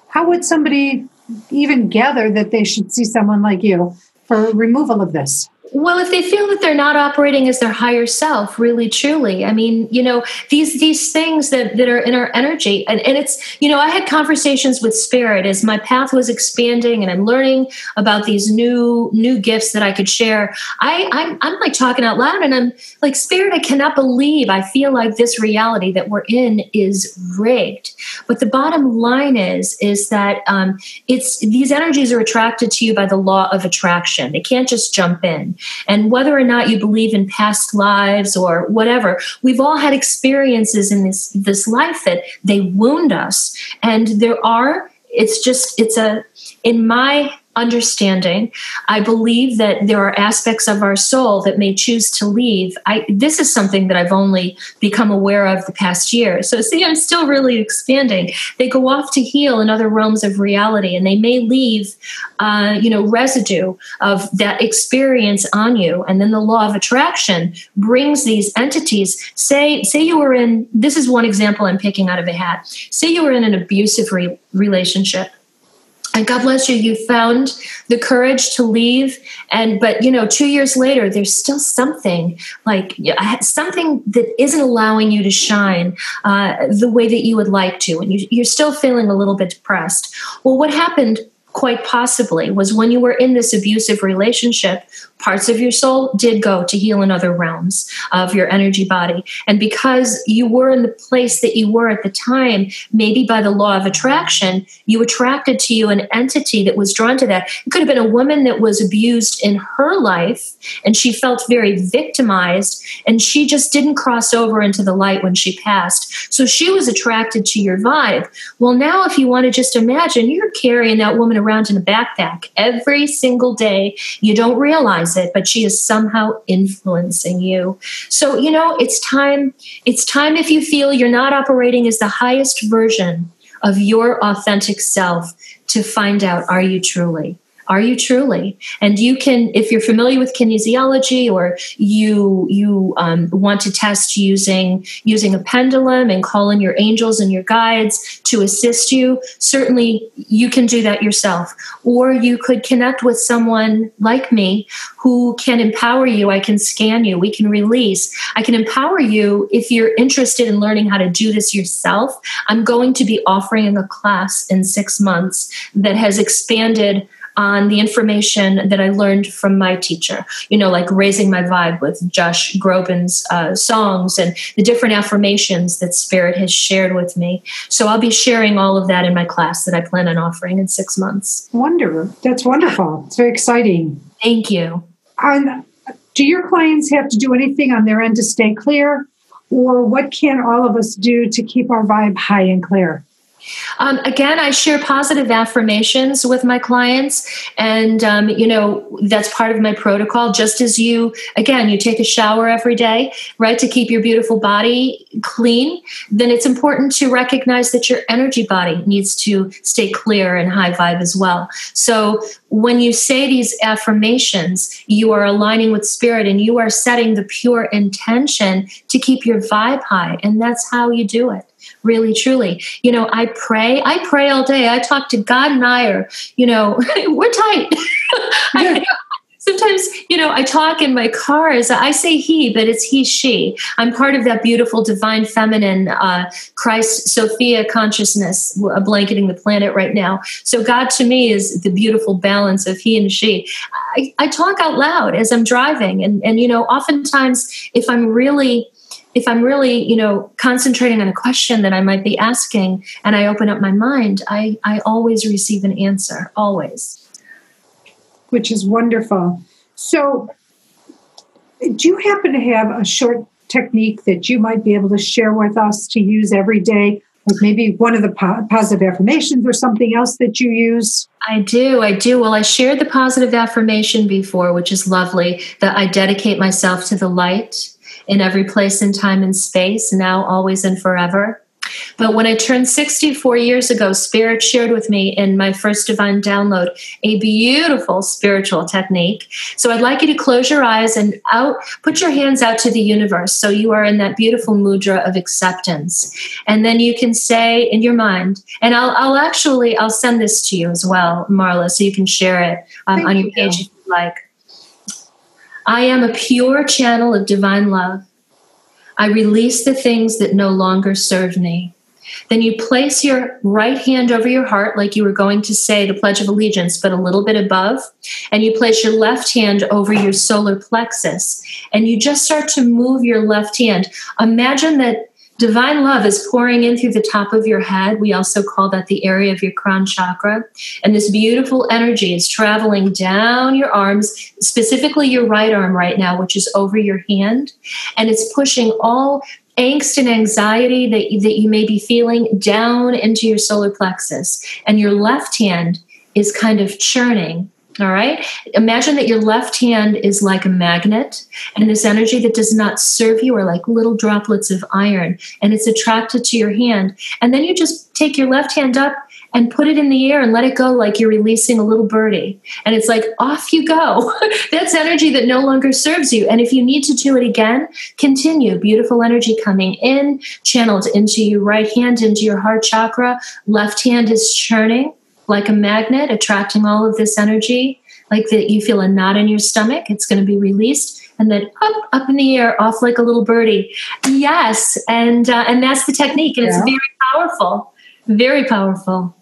How would somebody even gather that they should see someone like you for removal of this? Well, if they feel that they're not operating as their higher self, really truly, I mean, you know, these these things that, that are in our energy. And, and it's, you know, I had conversations with spirit as my path was expanding and I'm learning about these new new gifts that I could share. I I'm, I'm like talking out loud and I'm like, Spirit, I cannot believe I feel like this reality that we're in is rigged. But the bottom line is, is that um, it's these energies are attracted to you by the law of attraction. They can't just jump in. And whether or not you believe in past lives or whatever, we've all had experiences in this this life that they wound us. And there are, it's just, it's a, in my understanding. I believe that there are aspects of our soul that may choose to leave. I, this is something that I've only become aware of the past year. So, see, I'm still really expanding. They go off to heal in other realms of reality, and they may leave, uh, you know, residue of that experience on you. And then the law of attraction brings these entities. Say, say you were in. This is one example I'm picking out of a hat. Say you were in an abusive re- relationship and god bless you. You found the courage to leave. And but you know two years later there's still something like something that isn't allowing you to shine uh, the way that you would like to. And you, you're still feeling a little bit depressed. Well what happened quite possibly was when you were in this abusive relationship parts of your soul did go to heal in other realms of your energy body. And because you were in the place that you were at the time, maybe by the law of attraction, you attracted to you an entity that was drawn to that. It could have been a woman that was abused in her life and she felt very victimized and she just didn't cross over into the light when she passed. So she was attracted to your vibe. Well, now if you want to just imagine, you're carrying that woman around in a backpack every single day. You don't realize it, but she is somehow influencing you. So, you know, it's time, it's time if you feel you're not operating as the highest version of your authentic self to find out are you truly? Are you truly? And you can, if you're familiar with kinesiology or you you um, want to test using using a pendulum and call in your angels and your guides to assist you, certainly you can do that yourself. Or you could connect with someone like me who can empower you. I can scan you. We can release. I can empower you if you're interested in learning how to do this yourself. I'm going to be offering a class in six months that has expanded on the information that I learned from my teacher, you know, like raising my vibe with Josh Groban's uh, songs and the different affirmations that Spirit has shared with me. So I'll be sharing all of that in my class that I plan on offering in six months. Wonder. That's wonderful. It's very exciting. Thank you. And do your clients have to do anything on their end to stay clear? Or what can all of us do to keep our vibe high and clear? Um, again, I share positive affirmations with my clients, and um, you know that's part of my protocol. Just as you, again, you take a shower every day, right, to keep your beautiful body clean. Then it's important to recognize that your energy body needs to stay clear and high vibe as well. So when you say these affirmations, you are aligning with spirit, and you are setting the pure intention to keep your vibe high, and that's how you do it really truly. You know i pray i pray all day. I talk to god and i are you know we're tight. I, sometimes you know i talk in my cars i say he but it's he she. I'm part of that beautiful divine feminine uh, christ sophia consciousness blanketing the planet right now. So god to me is the beautiful balance of he and she. I, I talk out loud as i'm driving and and you know oftentimes if i'm really if I'm really, you know, concentrating on a question that I might be asking and I open up my mind, I, I always receive an answer, always. Which is wonderful. So, do you happen to have a short technique that you might be able to share with us to use every day? Like maybe one of the po- positive affirmations or something else that you use? I do. I do. Well, I shared the positive affirmation before, which is lovely that I dedicate myself to the light in every place in time and space, now, always, and forever. But when I turned 64 years ago, Spirit shared with me in my first divine download a beautiful spiritual technique. So I'd like you to close your eyes and out, put your hands out to the universe. So you are in that beautiful mudra of acceptance. And then you can say in your mind, and I'll, I'll actually, I'll send this to you as well, Marla, so you can share it um, on your page if you like. I am a pure channel of divine love. I release the things that no longer serve me. Then you place your right hand over your heart, like you were going to say the Pledge of Allegiance, but a little bit above. And you place your left hand over your solar plexus. And you just start to move your left hand. Imagine that Divine love is pouring in through the top of your head. We also call that the area of your crown chakra. And this beautiful energy is traveling down your arms, specifically your right arm right now, which is over your hand. And it's pushing all angst and anxiety that, that you may be feeling down into your solar plexus. And your left hand is kind of churning. All right. Imagine that your left hand is like a magnet, and this energy that does not serve you are like little droplets of iron, and it's attracted to your hand. And then you just take your left hand up and put it in the air and let it go like you're releasing a little birdie. And it's like, off you go. That's energy that no longer serves you. And if you need to do it again, continue. Beautiful energy coming in, channeled into your right hand, into your heart chakra. Left hand is churning like a magnet, attracting all of this energy. Like that, you feel a knot in your stomach, it's going to be released and then up up in the air off like a little birdie yes and uh, and that's the technique and yeah. it's very powerful very powerful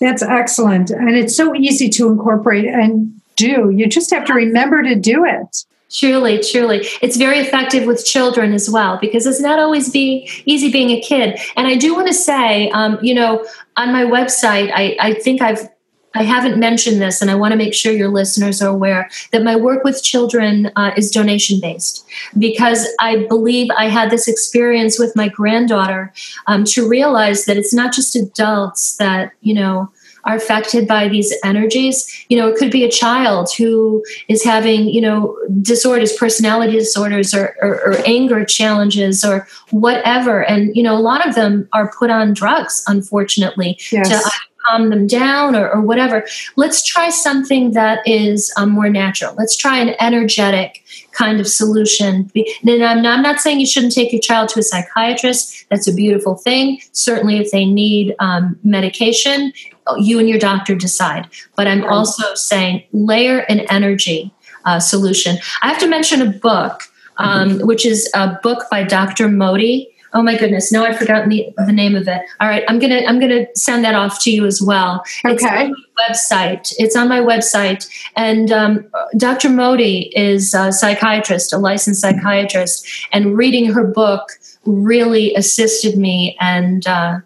that's excellent. And it's so easy to incorporate and do. You just have to remember to do it. Truly, truly. It's very effective with children as well because it's not always be easy being a kid. And I do want to say, um, you know, on my website, I, I think I've I haven't mentioned this, and I want to make sure your listeners are aware that my work with children uh, is donation based because I believe I had this experience with my granddaughter um, to realize that it's not just adults that, you know, are affected by these energies. You know, it could be a child who is having, you know, disorders, personality disorders, or, or, or, anger challenges, or whatever. And, you know, a lot of them are put on drugs, unfortunately, yes. to calm them down or, or whatever. Let's try something that is um, more natural. Let's try an energetic kind of solution. And I'm not, I'm not, saying you shouldn't take your child to a psychiatrist. That's a beautiful thing. Certainly, if they need um, medication, you and your doctor decide. But I'm also saying layer an energy uh, solution. I have to mention a book, um, which is a book by Dr. Modi. Oh my goodness! No, I've forgotten the, the name of it. All right, I'm gonna I'm gonna send that off to you as well. Okay. It's on my website. It's on my website, and um, Dr. Modi is a psychiatrist, a licensed psychiatrist, and reading her book really assisted me and uh,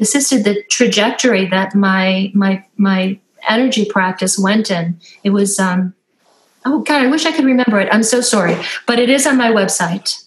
assisted the trajectory that my my my energy practice went in. It was um, oh god, I wish I could remember it. I'm so sorry, but it is on my website.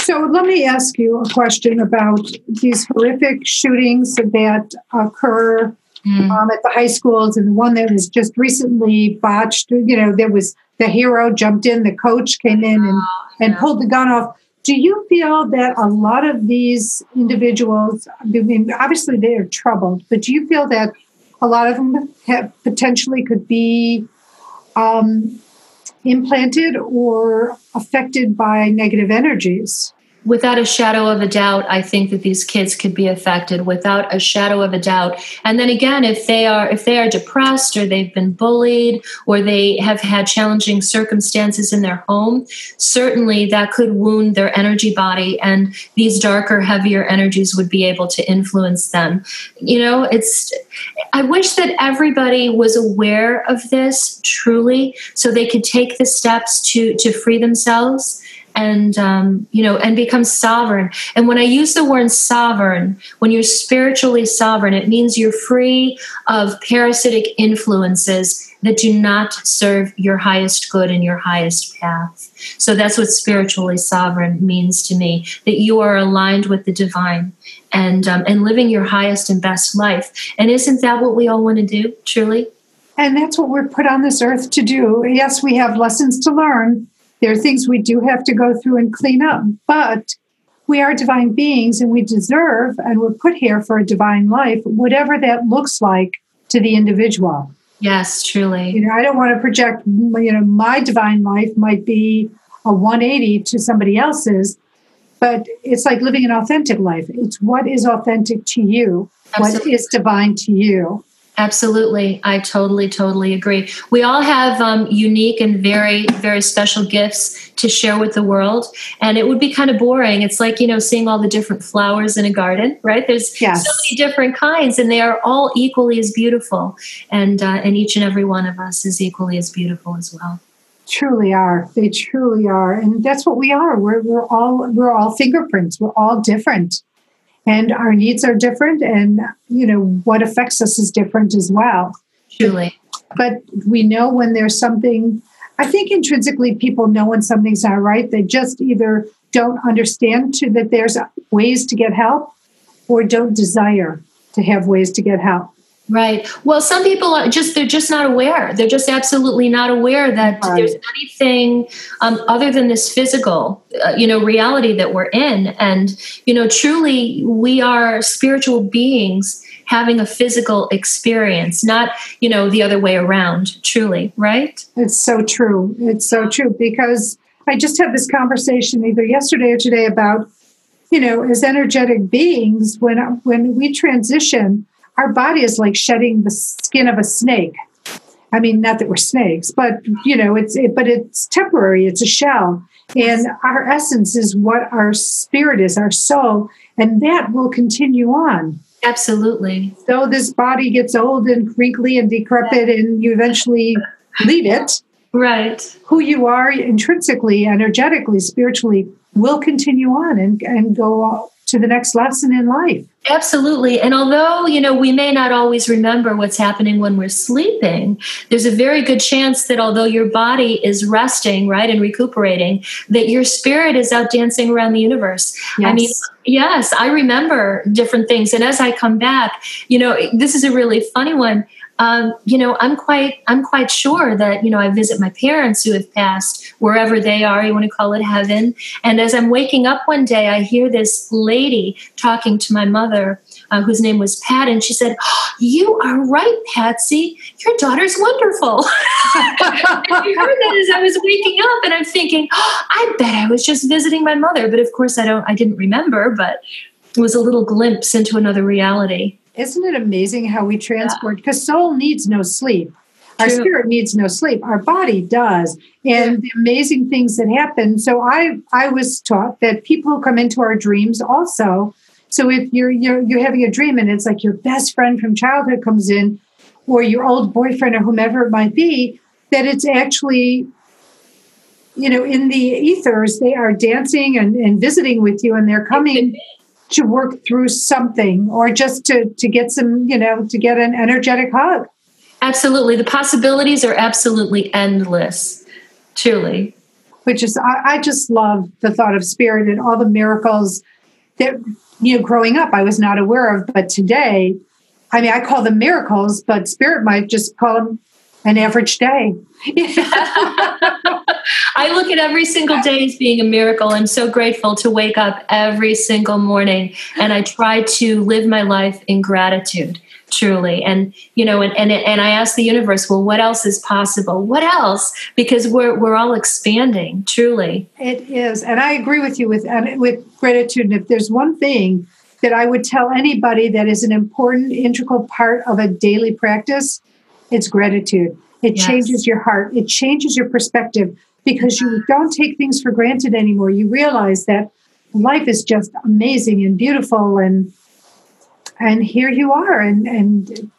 So let me ask you a question about these horrific shootings that occur mm. um, at the high schools, and the one that was just recently botched. You know, there was the hero jumped in, the coach came in and, oh, yeah. and pulled the gun off. Do you feel that a lot of these individuals, I mean, obviously they are troubled, but do you feel that a lot of them have potentially could be um, implanted or affected by negative energies? Without a shadow of a doubt i think that these kids could be affected without a shadow of a doubt. And then again if they are if they are depressed or they've been bullied or they have had challenging circumstances in their home certainly that could wound their energy body and these darker heavier energies would be able to influence them. You know it's i wish that everybody was aware of this truly so they could take the steps to to free themselves and um, you know and become sovereign. And when i use the word sovereign when you're spiritually sovereign it means you're free of parasitic influences that do not serve your highest good and your highest path. So that's what spiritually sovereign means to me that you are aligned with the divine and um, and living your highest and best life. And isn't that what we all want to do truly? And that's what we're put on this earth to do. Yes we have lessons to learn there are things we do have to go through and clean up, but we are divine beings and we deserve and we're put here for a divine life, whatever that looks like to the individual. Yes, truly. You know, I don't want to project, you know, my divine life might be a 180 to somebody else's, but it's like living an authentic life. It's what is authentic to you, Absolutely. what is divine to you. Absolutely. I totally, totally agree. We all have um, unique and very, very special gifts to share with the world. And it would be kind of boring. It's like, you know, seeing all the different flowers in a garden, right? There's yes. so many different kinds, and they are all equally as beautiful. And, uh, and each and every one of us is equally as beautiful as well truly are they truly are and that's what we are we're, we're all we're all fingerprints we're all different and our needs are different and you know what affects us is different as well. Truly. But we know when there's something i think intrinsically people know when something's not right. They just either don't understand to, that there's ways to get help or don't desire to have ways to get help Right. Well, some people are just, they're just not aware. They're just absolutely not aware that right. there's anything um, other than this physical, uh, you know, reality that we're in. And, you know, truly we are spiritual beings having a physical experience, not, you know, the other way around, truly, right? It's so true. It's so true because I just had this conversation either yesterday or today about, you know, as energetic beings, when when we transition, our body is like shedding the skin of a snake. I mean, not that we're snakes, but you know, it's it, but it's temporary. It's a shell, and our essence is what our spirit is, our soul, and that will continue on. Absolutely. So this body gets old and wrinkly and decrepit, and you eventually leave it. Right. Who you are intrinsically, energetically, spiritually will continue on and, and go to the next lesson in life. Absolutely. And although, you know, we may not always remember what's happening when we're sleeping, there's a very good chance that although your body is resting, right, and recuperating, that your spirit is out dancing around the universe. Yes. I mean, yes, I remember different things. And as I come back, you know, this is a really funny one um, you know, I'm quite I'm quite sure that you know I visit my parents who have passed wherever they are. You want to call it heaven. And as I'm waking up one day, I hear this lady talking to my mother, uh, whose name was Pat, and she said, oh, "You are right, Patsy. Your daughter's wonderful." I heard that as I was waking up, and I'm thinking, oh, "I bet I was just visiting my mother." But of course, I don't. I didn't remember, but it was a little glimpse into another reality. Isn't it amazing how we transport? Because yeah. soul needs no sleep. Our True. spirit needs no sleep. Our body does. And yeah. the amazing things that happen. So I I was taught that people who come into our dreams also. So if you're you're you're having a dream and it's like your best friend from childhood comes in, or your old boyfriend or whomever it might be, that it's actually you know in the ethers they are dancing and, and visiting with you and they're coming to work through something or just to to get some you know to get an energetic hug. Absolutely. The possibilities are absolutely endless truly. Which is I, I just love the thought of spirit and all the miracles that you know growing up i was not aware of but today i mean i call them miracles but spirit might just call them an average day I look at every single day as being a miracle. I'm so grateful to wake up every single morning and I try to live my life in gratitude truly. And you know and, and and i ask the universe well what else is possible? What else? Because we're we're all expanding truly. It is. And i agree with you with with gratitude. And if there's one thing that i would tell anybody that is an important integral part of a daily practice it's gratitude. It yes. changes your heart. It changes your perspective because you don't take things for granted anymore. You realize that life is just amazing and beautiful and and here you are and and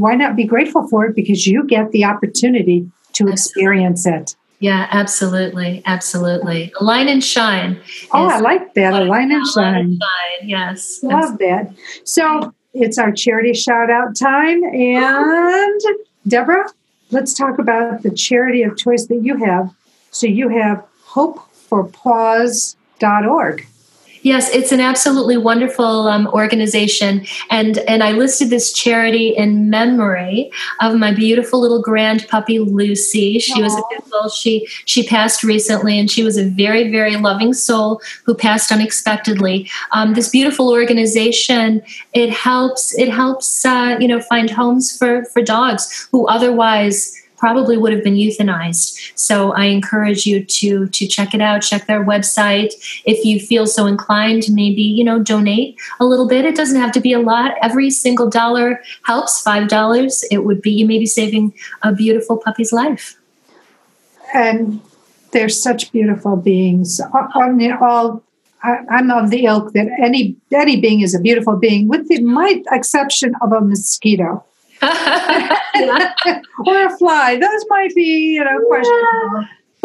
why not be grateful for it because you get the opportunity to experience it. Yeah, absolutely, absolutely. Align and shine. Oh, I like that. Align and shine. shine. Yes, love that. So it's our charity shout out time, and Debra, let's talk about the charity of choice that you have so you have hopeforpaws.org. Yes, it's an absolutely wonderful um, organization, and and I listed this charity in memory of my beautiful little grand puppy Lucy. She Aww. was a bull. She she passed recently, and she was a very very loving soul who passed unexpectedly. Um, this beautiful organization it helps it helps uh, you know find homes for for dogs who otherwise probably would have been euthanized. So I encourage you to to check it out, check their website. If you feel so inclined, maybe you know donate a little bit. It doesn't have to be a lot. Every single dollar helps. Five dollars, it would be you may be saving a beautiful puppy's life. And they're such beautiful beings. I mean, all I'm of the ilk that any any being is a beautiful being, with the my exception of a mosquito. or a fly. Those might be, you know, questionable.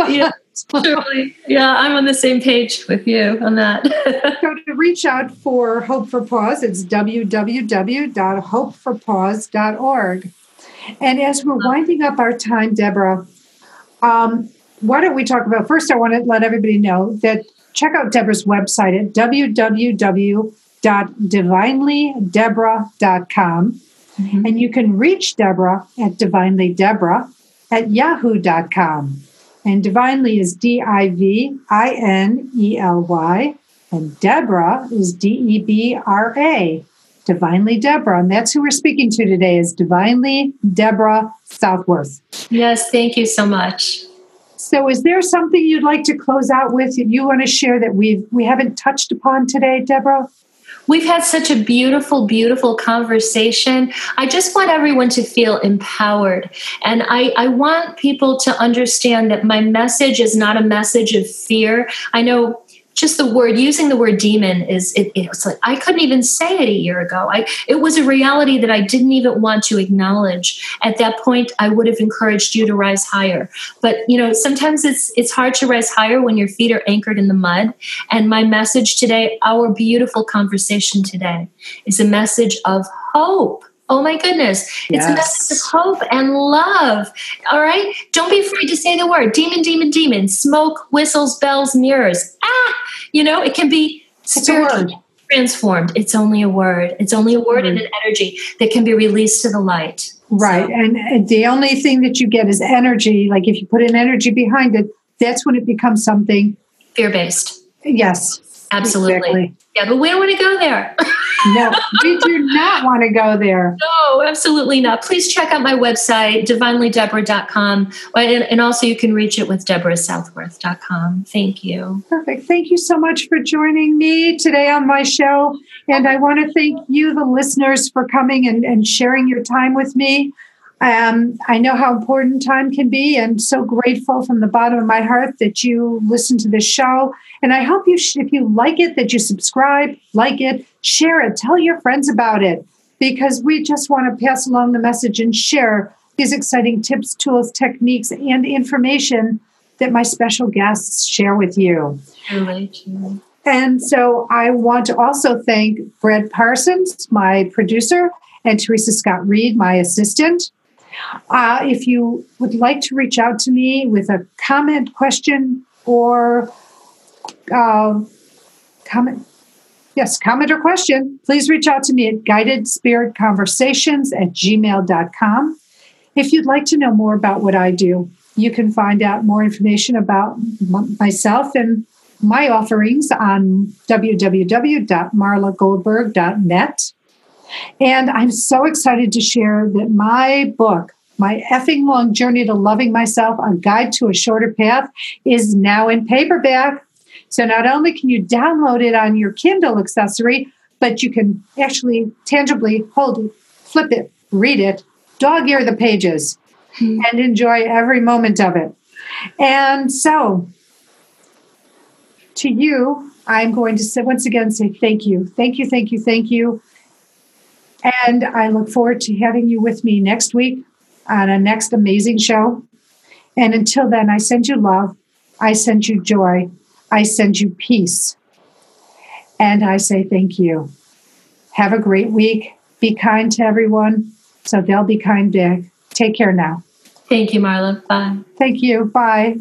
yeah, totally. Yeah, I'm on the same page with you on that. so to reach out for Hope for Paws, it's www.hopeforpaws.org. And as we're winding up our time, Debra, um, why don't we talk about first? I want to let everybody know that check out Debra's website at www.divinelydebra.com Mm-hmm. And you can reach Debra at Divinely Debra at yahoo.com. And Divinely is D I V I N E L Y, and Debra is D E B R A. Divinely Debra. And that's who we're speaking to today is Divinely Debra Southworth. Yes, thank you so much. So is there something you'd like to close out with that you want to share that we've we haven't touched upon today, Deborah? We've had such a beautiful, beautiful conversation. I just want everyone to feel empowered. And I, I want people to understand that my message is not a message of fear. I know just the word using the word demon is it, it, was like i couldn't even say it a year ago. I it was a reality that i didn't even want to acknowledge. At that point i would have encouraged you to rise higher. But you know sometimes it's it's hard to rise higher when your feet are anchored in the mud. And my message today our beautiful conversation today is a message of hope Oh my goodness. It's a message of hope and love. All right. Don't be afraid to say the word demon, demon, demon, smoke, whistles, bells, mirrors. Ah, you know, it can be spiritually transformed. It's only a word. It's only a word and an energy that can be released to the light. Right. So. And the only thing that you get is energy. Like if you put an energy behind it, that's when it becomes something fear based. Yes. Absolutely. Exactly. Yeah, but we don't want to go there. no, we do not want to go there. No, absolutely not. Please check out my website, divinelydebra.com. And also you can reach it with debrasouthworth.com. Thank you. Perfect. Thank you so much for joining me today on my show. And I want to thank you, the listeners, for coming and, and sharing your time with me. Um, I know how important time can be, and so grateful from the bottom of my heart that you listen to this show. And I hope you, if you like it, that you subscribe, like it, share it, tell your friends about it, because we just want to pass along the message and share these exciting tips, tools, techniques, and information that my special guests share with you. And so I want to also thank Brad Parsons, my producer, and Teresa Scott Reed, my assistant. Uh, if you would like to reach out to me with a comment, question, or uh, comment, yes, comment or question, please reach out to me at guidedspiritconversations at gmail.com. If you'd like to know more about what I do, you can find out more information about m- myself and my offerings on www.marlagoldberg.net. And I'm so excited to share that my book, My Effing Long Journey to Loving Myself, A Guide to a Shorter Path, is now in paperback. So not only can you download it on your Kindle accessory, but you can actually tangibly hold it, flip it, read it, dog ear the pages, mm-hmm. and enjoy every moment of it. And so, to you, I'm going to say, once again say thank you, thank you, thank you, thank you and I look forward to having you with me next week on a next amazing show. And until then, I send you love. I send you joy. I send you peace. And I say thank you. Have a great week. Be kind to everyone so they'll be kind back. Take care now. Thank you, Marla. Bye. Thank you. Bye.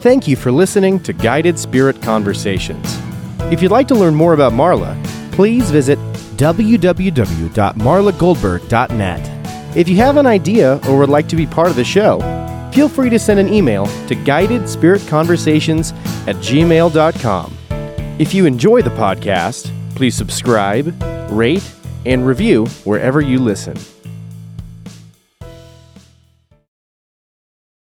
Thank you for listening to Guided Spirit Conversations. If you'd like to learn more about Marla, please visit www.marlagoldberg.net. If you have an idea or would like to be part of the show, feel free to send an email to guidedspiritconversations at gmail.com. If you enjoy the podcast, please subscribe, rate, and review wherever you listen.